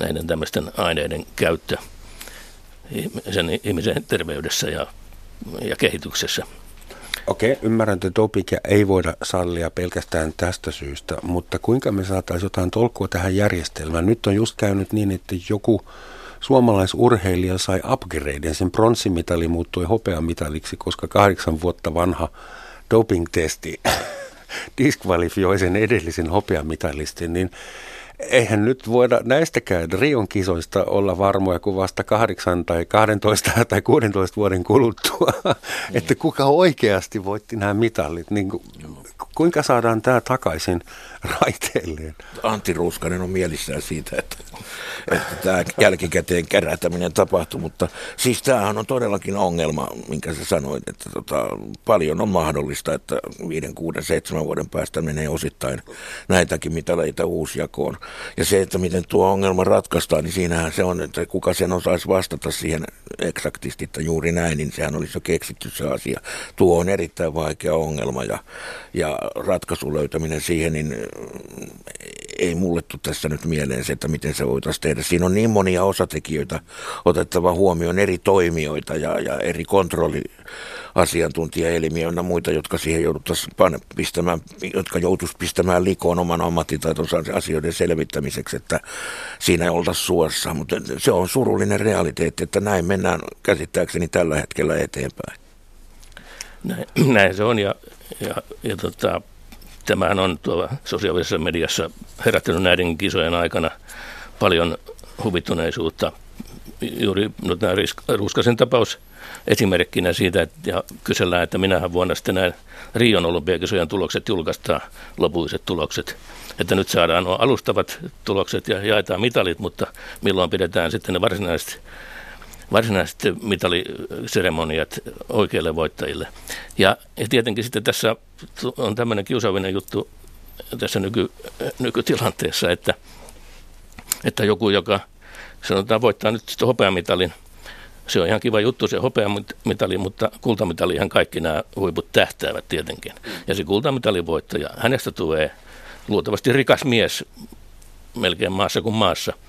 näiden tämmöisten aineiden käyttö sen ihmisen terveydessä ja, ja kehityksessä. Okei, ymmärrän, että dopingia ei voida sallia pelkästään tästä syystä, mutta kuinka me saataisiin jotain tolkkua tähän järjestelmään? Nyt on just käynyt niin, että joku suomalaisurheilija sai upgradeen. Sen pronssimitali muuttui hopeamitaliksi, koska kahdeksan vuotta vanha doping-testi [laughs] diskvalifioi sen edellisen hopeamitalistin, niin eihän nyt voida näistäkään Rion kisoista olla varmoja kuin vasta kahdeksan tai 12 [laughs] tai 16 vuoden kuluttua, että kuka oikeasti voitti nämä mitallit. Niin kuinka saadaan tämä takaisin raiteilleen? Antti Ruuskanen on mielissään siitä, että, että tämä jälkikäteen kerätäminen tapahtui, mutta siis tämähän on todellakin ongelma, minkä sä sanoit, että tota, paljon on mahdollista, että 5, 6, 7 vuoden päästä menee osittain näitäkin mitaleita uusjakoon. Ja se, että miten tuo ongelma ratkaistaan, niin siinähän se on, että kuka sen osaisi vastata siihen eksaktisti, että juuri näin, niin sehän olisi jo keksitty se asia. Tuo on erittäin vaikea ongelma ja, ja ratkaisun löytäminen siihen, niin ei mulle tule tässä nyt mieleen se, että miten se voitaisiin tehdä. Siinä on niin monia osatekijöitä otettava huomioon, eri toimijoita ja, ja eri kontrolli asiantuntijaelimiä ja muita, jotka siihen jouduttaisiin pistämään, jotka joutuisi pistämään likoon oman ammattitaitonsa asioiden selvittämiseksi, että siinä ei olta suossa. Mutta se on surullinen realiteetti, että näin mennään käsittääkseni tällä hetkellä eteenpäin. Näin, [clears throat] näin se on ja, ja, ja tota, tämähän on tuolla sosiaalisessa mediassa herättänyt näiden kisojen aikana paljon huvittuneisuutta. Juuri no, tämä Ruskasen tapaus esimerkkinä siitä, että, ja kysellään, että minähän vuonna sitten näin Rion olympiakisojen tulokset julkaistaan, lopulliset tulokset. Että nyt saadaan nuo alustavat tulokset ja jaetaan mitalit, mutta milloin pidetään sitten ne varsinaiset varsinaiset mitaliseremoniat oikeille voittajille. Ja, ja tietenkin sitten tässä on tämmöinen kiusaavinen juttu tässä nyky, nykytilanteessa, että, että joku, joka sanotaan voittaa nyt sitten hopeamitalin, se on ihan kiva juttu se hopeamitali, mutta kultamitalihan kaikki nämä huiput tähtäävät tietenkin. Ja se kultamitalin voittaja, hänestä tulee luultavasti rikas mies melkein maassa kuin maassa –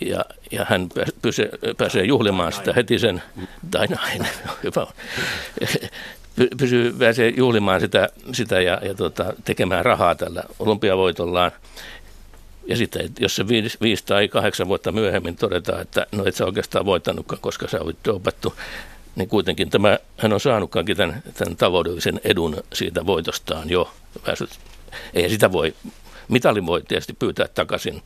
ja, ja hän pyse, pääsee juhlimaan sitä heti sen, tai nainen, hyvä on, pysyy, pääsee juhlimaan sitä, sitä ja, ja tota, tekemään rahaa tällä olympiavoitollaan. Ja sitten, jos se viisi, viisi tai kahdeksan vuotta myöhemmin todetaan, että no et sä oikeastaan voittanutkaan, koska sä olit opattu, niin kuitenkin tämä, hän on saanutkaankin tämän, tämän taloudellisen edun siitä voitostaan jo. Päässyt, ei sitä voi, mitalin voi tietysti pyytää takaisin,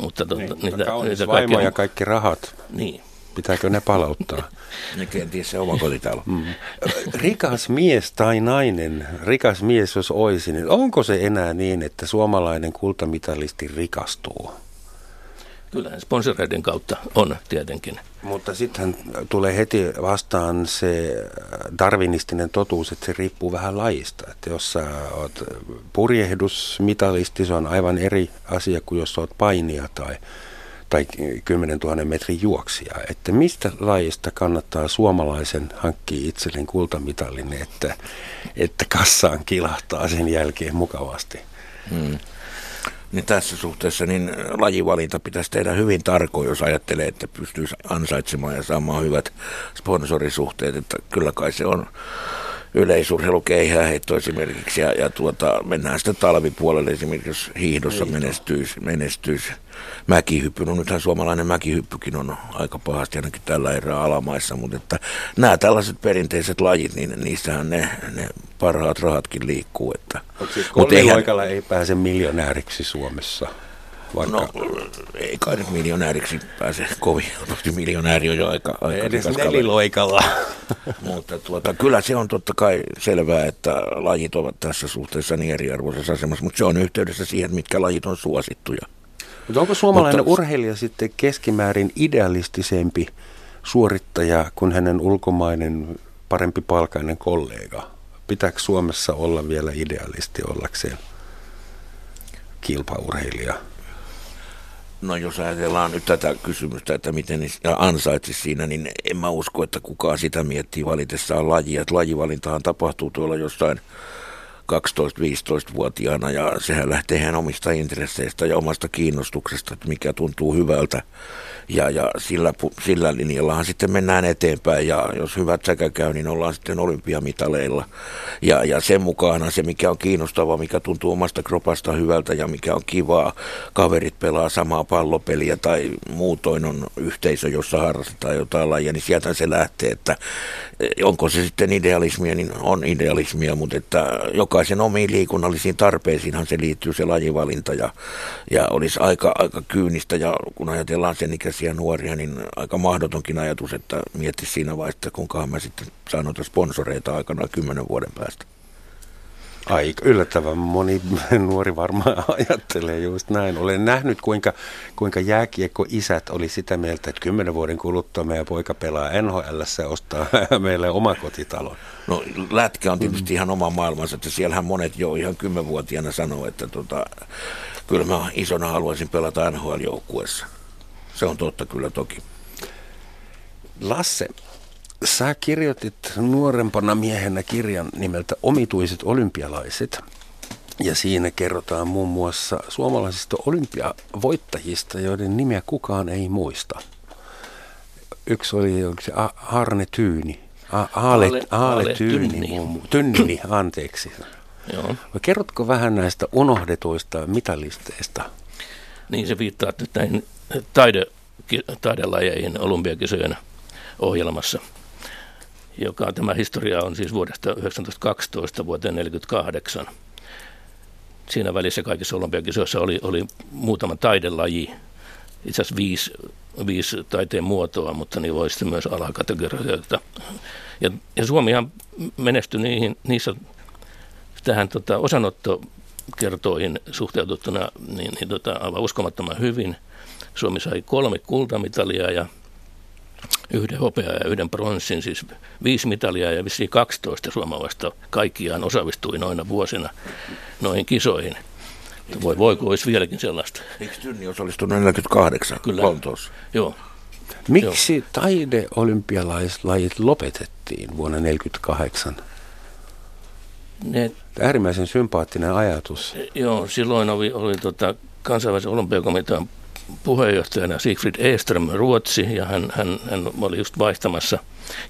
mutta tuota, niin, niitä, niitä vaimo ja kaikki rahat. Niin. Pitääkö ne palauttaa? ne kenties se oma kotitalo. Mm. Rikas mies tai nainen, rikas mies jos olisi, niin onko se enää niin, että suomalainen kultamitalisti rikastuu? Kyllä sponsoreiden kautta on tietenkin. Mutta sitten tulee heti vastaan se darwinistinen totuus, että se riippuu vähän lajista. Että jos sä oot purjehdusmitalisti, se on aivan eri asia kuin jos sä oot painija tai, tai 10 000 metrin juoksija. Että mistä lajista kannattaa suomalaisen hankkia itselleen kultamitalin, että, että kassaan kilahtaa sen jälkeen mukavasti. Hmm niin tässä suhteessa niin lajivalinta pitäisi tehdä hyvin tarkoin, jos ajattelee, että pystyisi ansaitsemaan ja saamaan hyvät sponsorisuhteet. Että kyllä kai se on yleisurheilu heitto esimerkiksi ja, ja tuota, mennään sitten talvipuolelle esimerkiksi, jos hiihdossa menestyisi, menestyisi mäkihyppy. No nythän suomalainen mäkihyppykin on aika pahasti ainakin tällä erää alamaissa, mutta että nämä tällaiset perinteiset lajit, niin niissähän ne, ne parhaat rahatkin liikkuu. Että, siis mutta eihän, ei pääse miljonääriksi Suomessa? Vaikka... No, ei kai nyt miljonääriksi pääse kovin helposti. Miljonääri on jo aika, aika Edes neliloikalla. Mutta tuota, kyllä se on totta kai selvää, että lajit ovat tässä suhteessa niin eriarvoisessa asemassa, mutta se on yhteydessä siihen, mitkä lajit on suosittuja. Mutta onko suomalainen mutta... urheilija sitten keskimäärin idealistisempi suorittaja kuin hänen ulkomainen parempi palkainen kollega? Pitääkö Suomessa olla vielä idealisti ollakseen kilpaurheilija? No jos ajatellaan nyt tätä kysymystä, että miten ansaitsisi siinä, niin en mä usko, että kukaan sitä miettii valitessaan lajia. Että lajivalintahan tapahtuu tuolla jossain 12-15-vuotiaana ja sehän lähtee hän omista intresseistä ja omasta kiinnostuksesta, että mikä tuntuu hyvältä. Ja, ja sillä, sillä linjallahan sitten mennään eteenpäin ja jos hyvät säkä käy, niin ollaan sitten olympiamitaleilla. Ja, ja sen mukana se, mikä on kiinnostavaa, mikä tuntuu omasta kropasta hyvältä ja mikä on kivaa, kaverit pelaa samaa pallopeliä tai muutoin on yhteisö, jossa harrastetaan jotain lajia, niin sieltä se lähtee, että onko se sitten idealismia, niin on idealismia, mutta että jokaisen omiin liikunnallisiin tarpeisiinhan se liittyy se lajivalinta ja, ja olisi aika, aika kyynistä ja kun ajatellaan sen ikäisiä nuoria, niin aika mahdotonkin ajatus, että miettisi siinä vaiheessa, kuinka mä sitten saan noita sponsoreita aikana kymmenen vuoden päästä. Aika yllättävän moni [laughs] nuori varmaan [laughs] ajattelee just näin. Olen nähnyt, kuinka, kuinka jääkiekko-isät oli sitä mieltä, että kymmenen vuoden kuluttua meidän poika pelaa NHL ja ostaa [laughs] meille oma kotitalon. No lätkä on tietysti ihan oma maailmansa, että siellähän monet jo ihan kymmenvuotiaana sanoo, että tota, kyllä mä isona haluaisin pelata NHL-joukkuessa. Se on totta kyllä toki. Lasse, Sä kirjoitit nuorempana miehenä kirjan nimeltä Omituiset olympialaiset. Ja siinä kerrotaan muun muassa suomalaisista olympiavoittajista, joiden nimeä kukaan ei muista. Yksi oli se Arne Tyyni. A- Aale, Aale, Aale Tyyni. Tynni. Tynni, anteeksi. Joo. Kerrotko vähän näistä unohdetuista mitalisteista? Niin se viittaa nyt näihin taide, taidelajeihin olympiakisojen ohjelmassa – joka tämä historia on siis vuodesta 1912 vuoteen 1948. Siinä välissä kaikissa olympiakisoissa oli, oli muutama taidelaji, itse asiassa viisi, viisi taiteen muotoa, mutta niin voi sitten myös alakategorioita. Ja, ja Suomihan menestyi niihin, niissä tähän tota, osanottokertoihin suhteutettuna niin, niin tota, aivan uskomattoman hyvin. Suomi sai kolme kultamitalia ja yhden hopea ja yhden pronssin, siis viisi mitalia ja vissiin 12 suomalaista kaikkiaan osallistui noina vuosina noihin kisoihin. Voi, voi olisi vieläkin sellaista. Eikö Tynni osallistunut 48 Kyllä. Lontoossa? Joo. Miksi Joo. taideolympialaislajit lopetettiin vuonna 1948? Ne, Äärimmäisen sympaattinen ajatus. Joo, silloin oli, oli tota, kansainvälisen olympiakomitean puheenjohtajana Siegfried Eström Ruotsi, ja hän, hän, hän oli just vaihtamassa,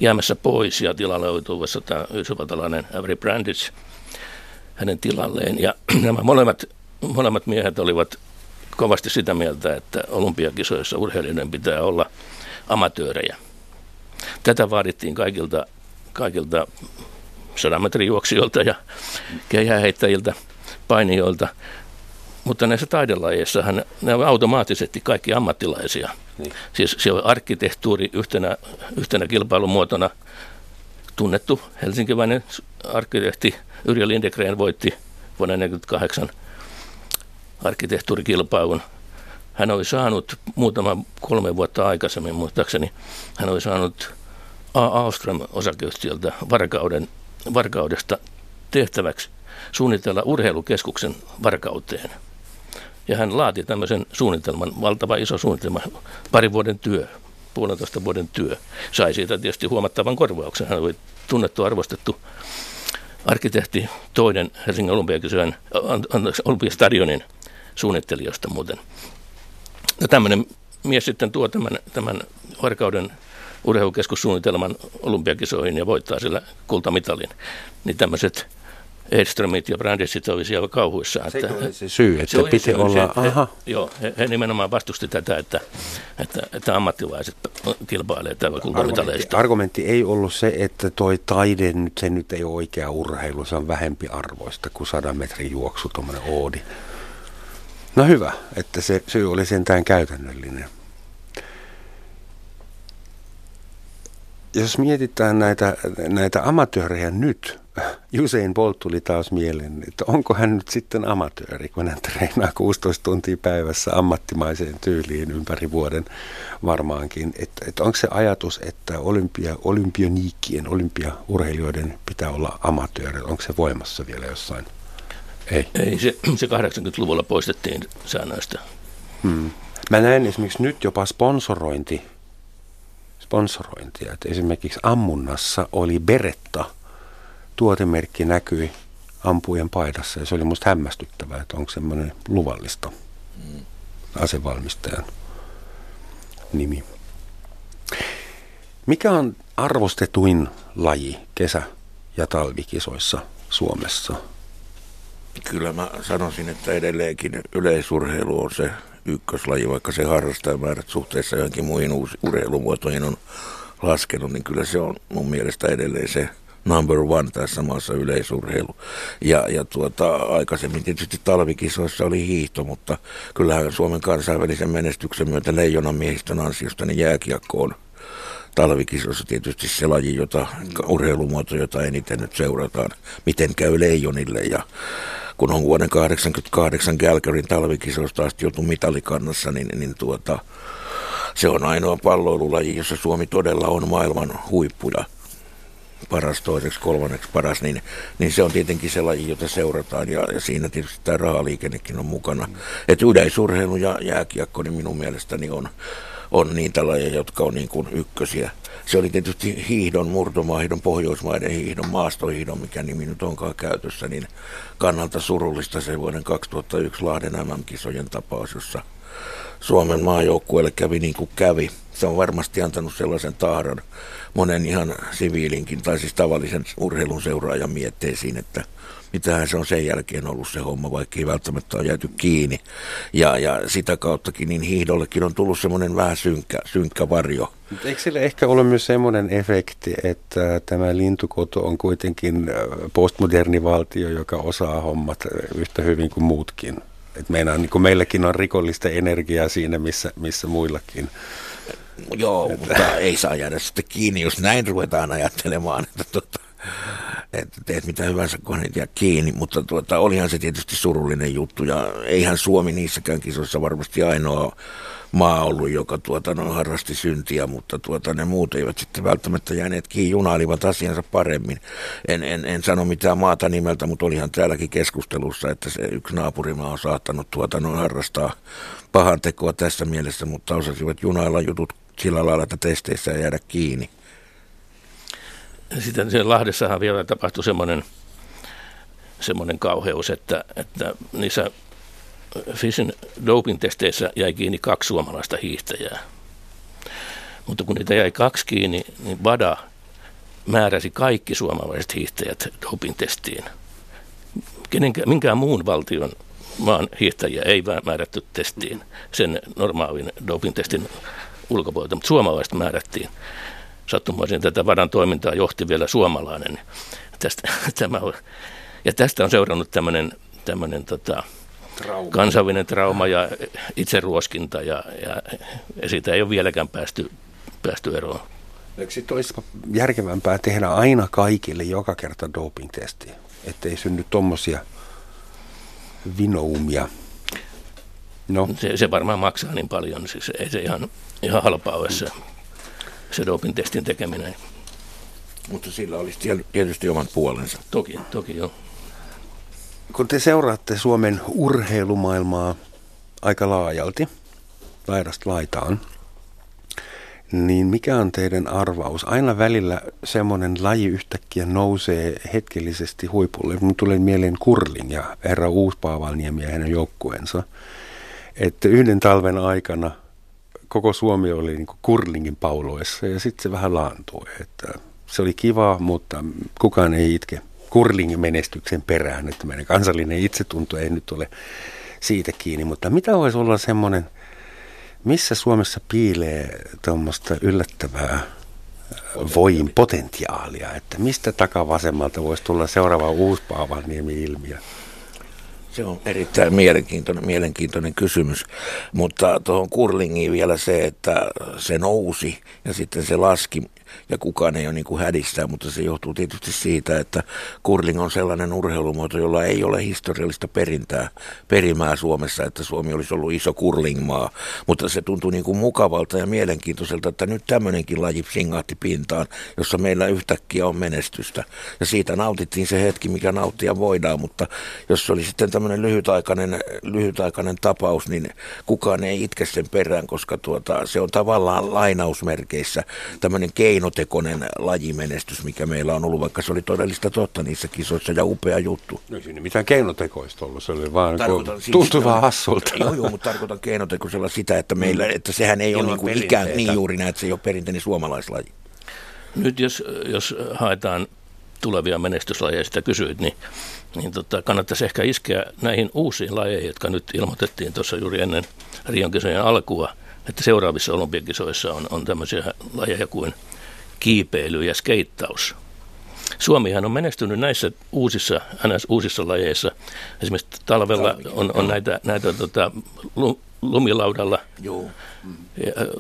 jäämässä pois, ja tilalle tulossa tämä yhdysvaltalainen Avery Brandage hänen tilalleen. Ja [clears throat] nämä molemmat, molemmat miehet olivat kovasti sitä mieltä, että olympiakisoissa urheilijoiden pitää olla amatöörejä. Tätä vaadittiin kaikilta, kaikilta sadan metrin juoksijoilta ja keihäheittäjiltä, painijoilta mutta näissä taidelajeissahan ne ovat automaattisesti kaikki ammattilaisia. Niin. Siis se on arkkitehtuuri yhtenä, yhtenä kilpailumuotona tunnettu helsinkiläinen arkkitehti Yrjö Lindegren voitti vuonna 1948 arkkitehtuurikilpailun. Hän oli saanut muutama kolme vuotta aikaisemmin, muistaakseni, hän oli saanut A. Ahlström osakeyhtiöltä Varkauden, Varkaudesta tehtäväksi suunnitella urheilukeskuksen Varkauteen – ja hän laati tämmöisen suunnitelman, valtava iso suunnitelma, pari vuoden työ, puolentoista vuoden työ. Sai siitä tietysti huomattavan korvauksen. Hän oli tunnettu, arvostettu arkkitehti, toinen Helsingin olympiakisojen, olympiastadionin suunnittelijoista muuten. No tämmöinen mies sitten tuo tämän, tämän varkauden urheilukeskussuunnitelman olympiakisoihin ja voittaa sillä kultamitalin. Niin tämmöiset Edströmit ja Brandesit oli siellä kauhuissa. Että, se oli se syy, että se piti se, olla, he, aha. He, joo, he, he, nimenomaan vastusti tätä, että, että, että ammattilaiset kilpailevat tällä kultamitaleista. Argumentti ei ollut se, että toi taide, nyt, se nyt ei ole oikea urheilu, se on vähempi arvoista kuin sadan metrin juoksu, tuommoinen oodi. No hyvä, että se syy oli sentään käytännöllinen. Jos mietitään näitä, näitä amatöörejä nyt, Usain Bolt tuli taas mieleen, että onko hän nyt sitten amatööri, kun hän treenaa 16 tuntia päivässä ammattimaiseen tyyliin ympäri vuoden varmaankin. Että, että onko se ajatus, että olympia, olympioniikkien, olympiaurheilijoiden pitää olla amatööri, onko se voimassa vielä jossain? Ei. Ei, se, se 80-luvulla poistettiin säännöistä. Hmm. Mä näen esimerkiksi nyt jopa sponsorointi, sponsorointia. Että esimerkiksi ammunnassa oli Beretta – tuotemerkki näkyi ampujen paidassa. Ja se oli musta hämmästyttävää, että onko semmoinen luvallista asevalmistajan nimi. Mikä on arvostetuin laji kesä- ja talvikisoissa Suomessa? Kyllä mä sanoisin, että edelleenkin yleisurheilu on se ykköslaji, vaikka se harrastajamäärät suhteessa johonkin muihin urheilumuotoihin on laskenut, niin kyllä se on mun mielestä edelleen se number one tässä maassa yleisurheilu. Ja, ja tuota, aikaisemmin tietysti talvikisoissa oli hiihto, mutta kyllähän Suomen kansainvälisen menestyksen myötä leijonan miehistön ansiosta niin jääkiekko on talvikisoissa tietysti se laji, jota, urheilumuoto, jota eniten nyt seurataan, miten käy leijonille ja kun on vuoden 1988 Calgaryn talvikisoista asti oltu mitalikannassa, niin, niin tuota, se on ainoa palloilulaji, jossa Suomi todella on maailman huippuja paras, toiseksi, kolmanneksi paras, niin, niin se on tietenkin se laji, jota seurataan ja, ja siinä tietysti tämä rahaliikennekin on mukana. Mm. Että yleisurheilu ja jääkiekko niin minun mielestäni on, on niitä lajeja, jotka on niin kuin ykkösiä. Se oli tietysti hiihdon, murtomaahiidon, pohjoismaiden hiihdon, maastohiihdon, mikä nimi nyt onkaan käytössä, niin kannalta surullista se vuoden 2001 Lahden MM-kisojen tapaus, jossa Suomen maajoukkueelle kävi niin kuin kävi. Se on varmasti antanut sellaisen tahdon monen ihan siviilinkin tai siis tavallisen urheilun seuraajan mietteisiin, että mitähän se on sen jälkeen ollut se homma, vaikka ei välttämättä ole jääty kiinni. Ja, ja sitä kauttakin niin hiihdollekin on tullut semmoinen vähän synkkä, synkkä varjo. Eikö sille ehkä ole myös semmoinen efekti, että tämä lintukoto on kuitenkin postmoderni valtio, joka osaa hommat yhtä hyvin kuin muutkin? Et meinaan, niin kuin meilläkin on rikollista energiaa siinä, missä, missä muillakin. Joo, että... mutta ei saa jäädä sitten kiinni, jos näin ruvetaan ajattelemaan, että, tuota, että teet mitä hyvänsä, kun et jää kiinni. Mutta tuota, olihan se tietysti surullinen juttu ja eihän Suomi niissäkään kisoissa varmasti ainoa maa ollut, joka tuota, no, harrasti syntiä, mutta tuota, ne muut eivät sitten välttämättä jääneet kiinni, junailivat asiansa paremmin. En, en, en sano mitään maata nimeltä, mutta olihan täälläkin keskustelussa, että se yksi naapurimaa on saattanut tuota, no, harrastaa pahan tekoa tässä mielessä, mutta osasivat junailla jutut sillä lailla, että testeissä ei jäädä kiinni. Sitten siellä Lahdessahan vielä tapahtui semmoinen, semmoinen kauheus, että, että niissä Fisin doping-testeissä jäi kiinni kaksi suomalaista hiihtäjää. Mutta kun niitä jäi kaksi kiinni, niin VADA määräsi kaikki suomalaiset hiihtäjät doping-testiin. Minkään muun valtion maan hiihtäjiä ei määrätty testiin sen normaalin doping-testin ulkopuolelta, mutta suomalaiset määrättiin. Sattumoisin tätä vadan toimintaa johti vielä suomalainen. Tästä, [laughs] tämä ja tästä on seurannut tämmöinen, tämmöinen tota, trauma. kansainvälinen trauma ja itseruoskinta ja, ja, siitä ei ole vieläkään päästy, päästy eroon. Eikö sitten olisi järkevämpää tehdä aina kaikille joka kerta doping-testi, ettei synny tuommoisia vinoumia? No. Se, se varmaan maksaa niin paljon, siis ei se ihan, ihan halpaa ole se, se doping-testin tekeminen. Mutta sillä olisi tietysti oman puolensa. Toki, toki joo. Kun te seuraatte Suomen urheilumaailmaa aika laajalti, laidasta laitaan, niin mikä on teidän arvaus? Aina välillä semmoinen laji yhtäkkiä nousee hetkellisesti huipulle. Mun tulee mieleen Kurling ja herra Uuspaavalniemi ja hänen joukkueensa. Että yhden talven aikana koko Suomi oli niin Kurlingin pauloissa ja sitten se vähän laantui. Että se oli kiva, mutta kukaan ei itke kurlingin menestyksen perään, että meidän kansallinen itsetunto ei nyt ole siitä kiinni, mutta mitä voisi olla semmoinen, missä Suomessa piilee tuommoista yllättävää voin potentiaalia, että mistä takavasemmalta voisi tulla seuraava Uuspaavalniemi-ilmiö? Se on erittäin mielenkiintoinen, mielenkiintoinen kysymys, mutta tuohon kurlingiin vielä se, että se nousi ja sitten se laski ja kukaan ei ole niin kuin hädissään, mutta se johtuu tietysti siitä, että kurling on sellainen urheilumuoto, jolla ei ole historiallista perintää, perimää Suomessa, että Suomi olisi ollut iso kurlingmaa, mutta se tuntuu niin kuin mukavalta ja mielenkiintoiselta, että nyt tämmöinenkin laji singahti pintaan, jossa meillä yhtäkkiä on menestystä. Ja siitä nautittiin se hetki, mikä nauttia voidaan, mutta jos se oli sitten tämmöinen lyhytaikainen, lyhytaikainen tapaus, niin kukaan ei itke sen perään, koska tuota, se on tavallaan lainausmerkeissä tämmöinen keino keinotekoinen lajimenestys, mikä meillä on ollut, vaikka se oli todellista totta niissä kisoissa ja upea juttu. No ei siinä mitään keinotekoista ollut, se oli vaan siis tuntui vaan hassulta. Joo, joo, mutta tarkoitan keinotekoisella sitä, että, meillä, mm. että sehän ei Ilman ole niin kuin ikään niin juuri näin, että se ei ole perinteinen suomalaislaji. Nyt jos, jos haetaan tulevia menestyslajeja, sitä kysyit, niin, niin tota, kannattaisi ehkä iskeä näihin uusiin lajeihin, jotka nyt ilmoitettiin tuossa juuri ennen Rion kisojen alkua, että seuraavissa olympiakisoissa on, on tämmöisiä lajeja kuin kiipeily ja skeittaus. Suomihan on menestynyt näissä uusissa, NS uusissa lajeissa. Esimerkiksi talvella on, on näitä, näitä tota, lumilaudalla Joo.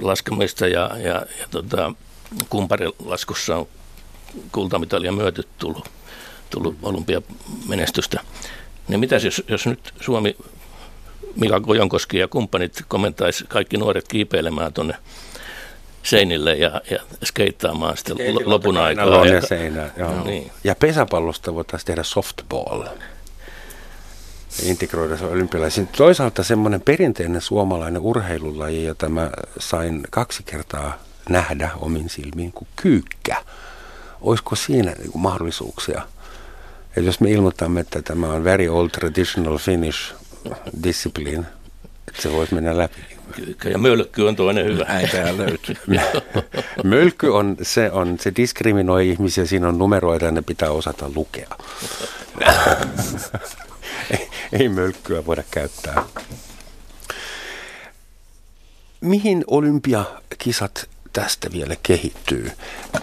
laskemista ja, ja, ja tota, kumparilaskussa on kultamitalia myöty tullut, tullut olympiamenestystä. Niin mitäs jos, jos nyt Suomi, Mika Kojonkoski ja kumppanit komentaisi kaikki nuoret kiipeilemään tuonne seinille ja, ja skeittaamaan sitten lopun aikaa. Ja, seinä, joo. No, niin. ja pesäpallosta voitaisiin tehdä softball integroida se olympialaisiin. Toisaalta semmoinen perinteinen suomalainen urheilulaji, jota mä sain kaksi kertaa nähdä omin silmiin, kuin kyykkä olisiko siinä niin mahdollisuuksia? Et jos me ilmoitamme, että tämä on very old traditional Finnish discipline, että se voisi mennä läpi. Ja mölkky on toinen hyvä. Äitää löytyy. [laughs] mölkky on se, on, se diskriminoi ihmisiä, siinä on numeroita ja ne pitää osata lukea. [laughs] ei, ei mölkkyä voida käyttää. Mihin olympiakisat tästä vielä kehittyy.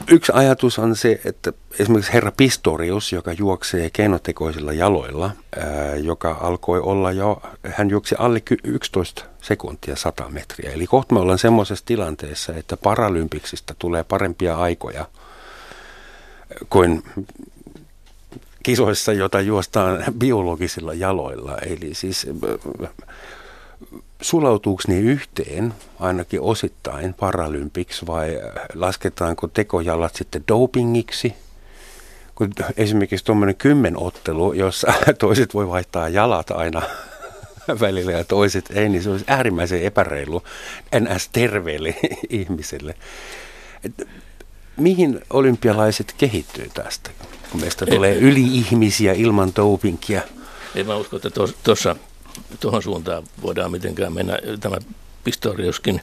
Yksi ajatus on se, että esimerkiksi herra Pistorius, joka juoksee keinotekoisilla jaloilla, ää, joka alkoi olla jo, hän juoksi alle 11 sekuntia 100 metriä. Eli kohta me ollaan semmoisessa tilanteessa, että paralympiksistä tulee parempia aikoja kuin kisoissa, jota juostaan biologisilla jaloilla. Eli siis sulautuuko ne yhteen ainakin osittain paralympiksi vai lasketaanko tekojalat sitten dopingiksi? Kun esimerkiksi tuommoinen kymmenottelu, jossa [laughs] toiset voi vaihtaa jalat aina [laughs] välillä ja toiset ei, niin se olisi äärimmäisen epäreilu ns. terveelle [laughs] ihmiselle. Et mihin olympialaiset kehittyy tästä, kun meistä tulee yli-ihmisiä ilman dopingia? En mä usko, että tuossa tuohon suuntaan voidaan mitenkään mennä. Tämä Pistoriuskin,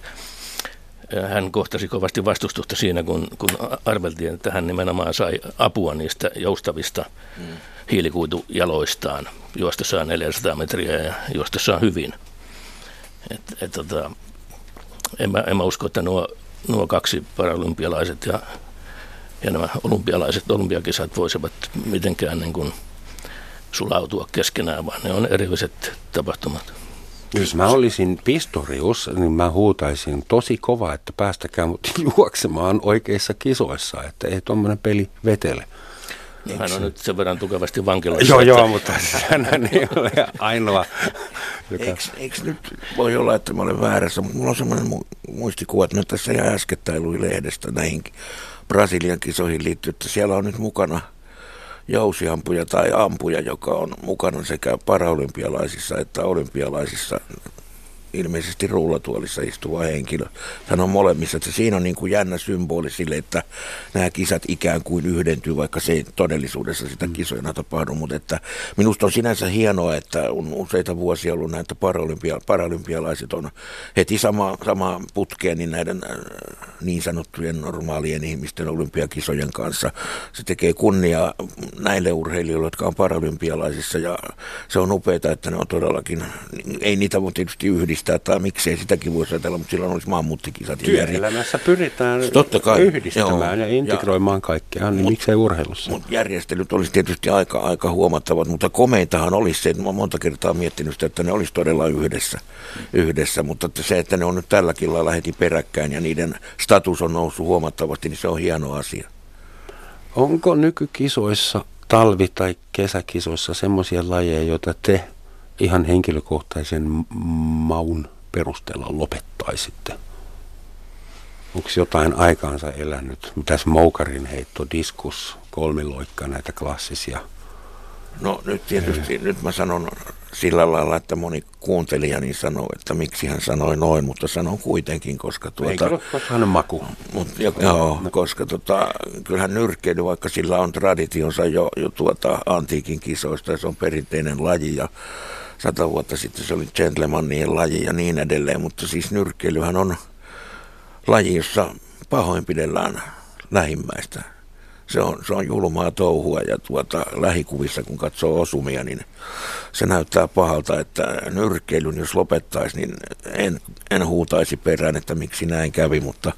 äh, hän kohtasi kovasti vastustusta siinä, kun, kun arveltiin, että hän nimenomaan sai apua niistä joustavista mm. hiilikuitujaloistaan juostessaan 400 metriä ja juostessaan hyvin. Et, et, tota, en, mä, en mä usko, että nuo, nuo kaksi paralympialaiset ja, ja nämä olympialaiset olympiakisat voisivat mitenkään niin kuin – sulautua keskenään, vaan ne on erilaiset tapahtumat. Jos mä olisin Pistorius, niin mä huutaisin tosi kova, että päästäkää mut [laughs] juoksemaan oikeissa kisoissa, että ei tuommoinen peli vetele. No, hän on nyt sen verran tukevasti vankilassa. Joo, joo, mutta hän ei ole [laughs] ainoa. Joka... Eikö, eikö nyt voi olla, että mä olen väärässä, mutta mulla on semmoinen muistikuva, että mä tässä ihan äskettäin luin lehdestä näihin Brasilian kisoihin liittyen, että siellä on nyt mukana – jousiampuja tai ampuja, joka on mukana sekä paraolympialaisissa että olympialaisissa ilmeisesti rullatuolissa istuva henkilö. Hän on molemmissa, että siinä on niin kuin jännä symboli sille, että nämä kisat ikään kuin yhdentyy, vaikka se ei todellisuudessa sitä mm. kisoina tapahdu, mutta että minusta on sinänsä hienoa, että on useita vuosia ollut näitä paralympia, paralympialaiset on heti sama, sama putkeen niin näiden äh, niin sanottujen normaalien ihmisten olympiakisojen kanssa. Se tekee kunnia näille urheilijoille, jotka on paralympialaisissa ja se on upeaa, että ne on todellakin, ei niitä voi tietysti yhdistää yhdistää, tai miksei sitäkin voisi ajatella, mutta silloin olisi maanmuuttikisat. Työelämässä pyritään Totta kai, yhdistämään joo, ja integroimaan ja, kaikkea, niin mut, miksei urheilussa? Mutta järjestelyt olisi tietysti aika, aika huomattavat, mutta komeintahan olisi se, että mä monta kertaa miettinyt sitä, että ne olisi todella yhdessä, yhdessä mutta että se, että ne on nyt tälläkin lailla heti peräkkäin ja niiden status on noussut huomattavasti, niin se on hieno asia. Onko nykykisoissa talvi- tai kesäkisoissa semmoisia lajeja, joita te ihan henkilökohtaisen maun perusteella lopettaisitte? Onko jotain aikaansa elänyt? Mitäs moukarin heitto, diskus, kolmiloikka, näitä klassisia No nyt tietysti, nyt mä sanon sillä lailla, että moni kuuntelija niin sanoo, että miksi hän sanoi noin, mutta sanon kuitenkin, koska tuota... Eikö ole maku? Mut, jo, joo, no. koska tota, kyllähän nyrkkeily, vaikka sillä on traditionsa jo, jo tuota antiikin kisoista, ja se on perinteinen laji, ja sata vuotta sitten. Se oli gentlemanien laji ja niin edelleen, mutta siis nyrkkeilyhän on laji, jossa pahoinpidellään lähimmäistä se on, se on julmaa touhua ja tuota, lähikuvissa kun katsoo osumia, niin se näyttää pahalta, että nyrkkeilyn jos lopettaisi, niin en, en huutaisi perään, että miksi näin kävi, mutta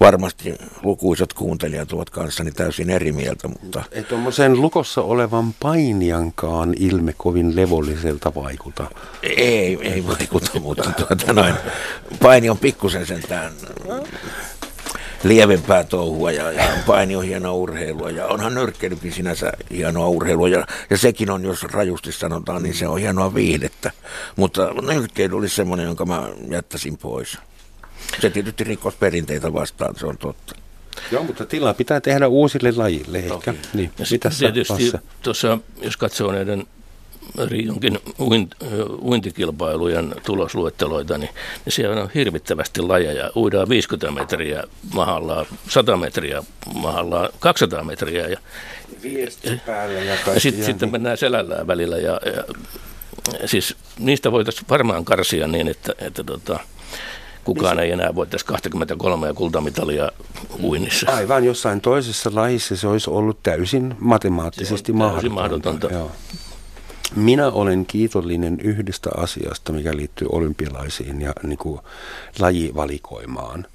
varmasti lukuisat kuuntelijat ovat kanssani täysin eri mieltä. Mutta... Ei tuommoisen lukossa olevan painiankaan ilme kovin levolliselta vaikuta. Ei, ei vaikuta, mutta tuota, noin, paini on pikkusen sentään lievempää touhua ja, ja paini on hienoa urheilua ja onhan nyrkkeilykin sinänsä hienoa urheilua ja, ja sekin on, jos rajusti sanotaan, niin se on hienoa viihdettä. Mutta nyrkkeily oli semmoinen, jonka mä jättäisin pois. Se tietysti rikkoisi perinteitä vastaan, se on totta. Joo, mutta tilaa pitää tehdä uusille lajille ehkä. Niin, ja sitten tietysti tuossa, jos katsoo näiden jonkin uintikilpailujen tulosluetteloita, niin, niin siellä on hirvittävästi lajeja. Uidaan 50 metriä mahallaan, 100 metriä mahallaan, 200 metriä. Ja, päälle ja, ja sitten sit mennään selällään välillä. Ja, ja, siis niistä voitaisiin varmaan karsia niin, että, että tota, kukaan ei enää voitaisi 23 kultamitalia uinnissa. Aivan jossain toisessa lajissa se olisi ollut täysin matemaattisesti mahdotonta. mahdotonta. Joo. Minä olen kiitollinen yhdestä asiasta, mikä liittyy olympialaisiin ja niin kuin lajivalikoimaan.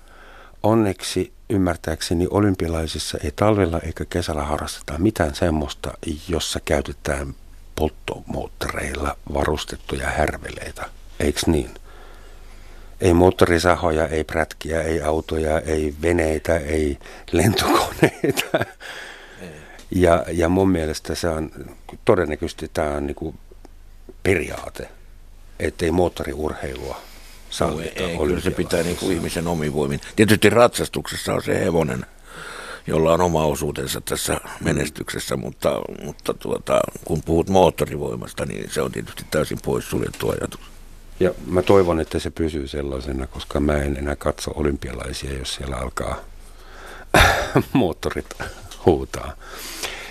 Onneksi ymmärtääkseni olympialaisissa ei talvella eikä kesällä harrasteta mitään semmoista, jossa käytetään polttomoottoreilla varustettuja härveleitä. Eikö niin? Ei moottorisahoja, ei prätkiä, ei autoja, ei veneitä, ei lentokoneita. Ja, ja mun mielestä se on, todennäköisesti tämä on niin kuin periaate, ettei moottoriurheilua sallita. No, ei, kyllä se pitää niin kuin ihmisen omin voimin. Tietysti ratsastuksessa on se hevonen, jolla on oma osuutensa tässä menestyksessä, mutta, mutta tuota, kun puhut moottorivoimasta, niin se on tietysti täysin poissuljettu ajatus. Ja mä toivon, että se pysyy sellaisena, koska mä en enää katso olympialaisia, jos siellä alkaa [coughs] moottorit huutaa.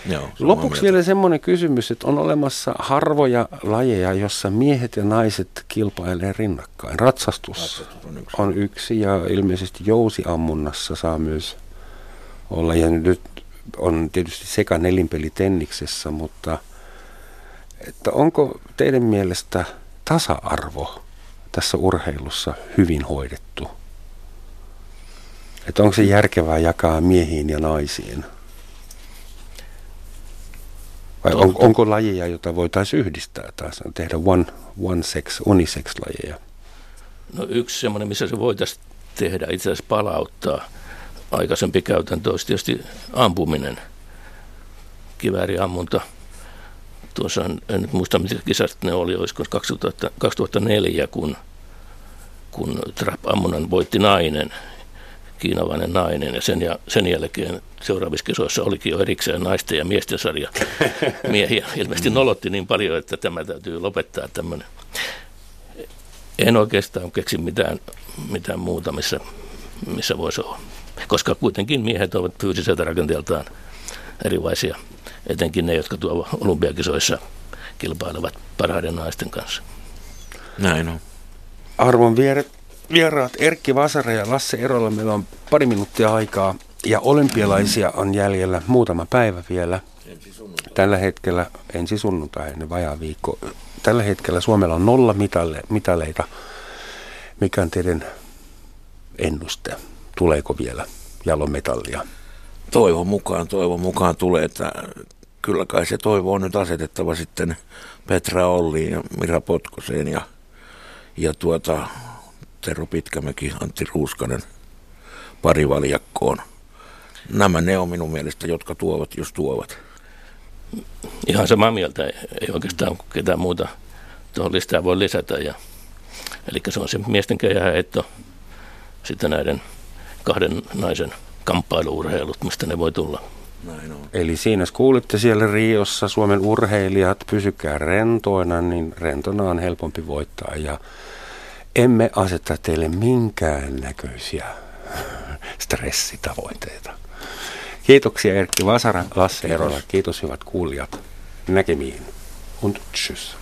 Joo, Lopuksi vielä semmoinen kysymys, että on olemassa harvoja lajeja, jossa miehet ja naiset kilpailee rinnakkain. Ratsastus, Ratsastus on, yksi. on yksi ja ilmeisesti jousiammunnassa saa myös olla. Ja nyt on tietysti sekä nelinpeli tenniksessä, mutta että onko teidän mielestä tasa-arvo tässä urheilussa hyvin hoidettu? Että onko se järkevää jakaa miehiin ja naisiin? Vai on, onko lajeja, joita voitaisiin yhdistää taas, tehdä one, one sex, unisex-lajeja? No yksi semmoinen, missä se voitaisiin tehdä, itse asiassa palauttaa aikaisempi käytäntö, olisi tietysti ampuminen, kivääriammunta. Tuossa en, en nyt muista, mitä kisat ne oli, olisiko 2000, 2004, kun, kun trap-ammunnan voitti nainen kiinalainen nainen ja sen, ja sen jälkeen seuraavissa kisoissa olikin jo erikseen naisten ja miesten sarja [laughs] miehiä. Ilmeisesti nolotti niin paljon, että tämä täytyy lopettaa tämmöinen. En oikeastaan keksi mitään, mitään muuta, missä, missä voisi olla. Koska kuitenkin miehet ovat fyysiseltä rakenteeltaan erilaisia, etenkin ne, jotka tuolla olympiakisoissa kilpailevat parhaiden naisten kanssa. Näin on. Arvon vieret, vieraat Erkki Vasara ja Lasse Erola. Meillä on pari minuuttia aikaa ja olympialaisia on jäljellä muutama päivä vielä. Tällä hetkellä, ensi sunnuntai, ennen vajaa viikko. Tällä hetkellä Suomella on nolla mitalle, mitaleita. Mikä on teidän ennuste? Tuleeko vielä jalometallia? Toivon mukaan, toivon mukaan tulee, että kyllä kai se toivo on nyt asetettava sitten Petra Olliin ja Mira Potkoseen ja, ja tuota, Tero Pitkämäki, Antti Ruuskanen parivaljakkoon. Nämä ne on minun mielestä, jotka tuovat, jos tuovat. Ihan samaa mieltä. Ei oikeastaan ketään muuta tuohon listaan voi lisätä. Ja, eli se on se miesten keihäheitto, sitten näiden kahden naisen kamppailuurheilut, mistä ne voi tulla Näin on. Eli siinä kuulitte siellä Riossa Suomen urheilijat, pysykää rentoina, niin rentona on helpompi voittaa. Ja emme aseta teille minkään näköisiä stressitavoitteita. Kiitoksia Erkki Vasara, Lasse Erola. Kiitos hyvät kuulijat. Näkemiin. Und tschüss.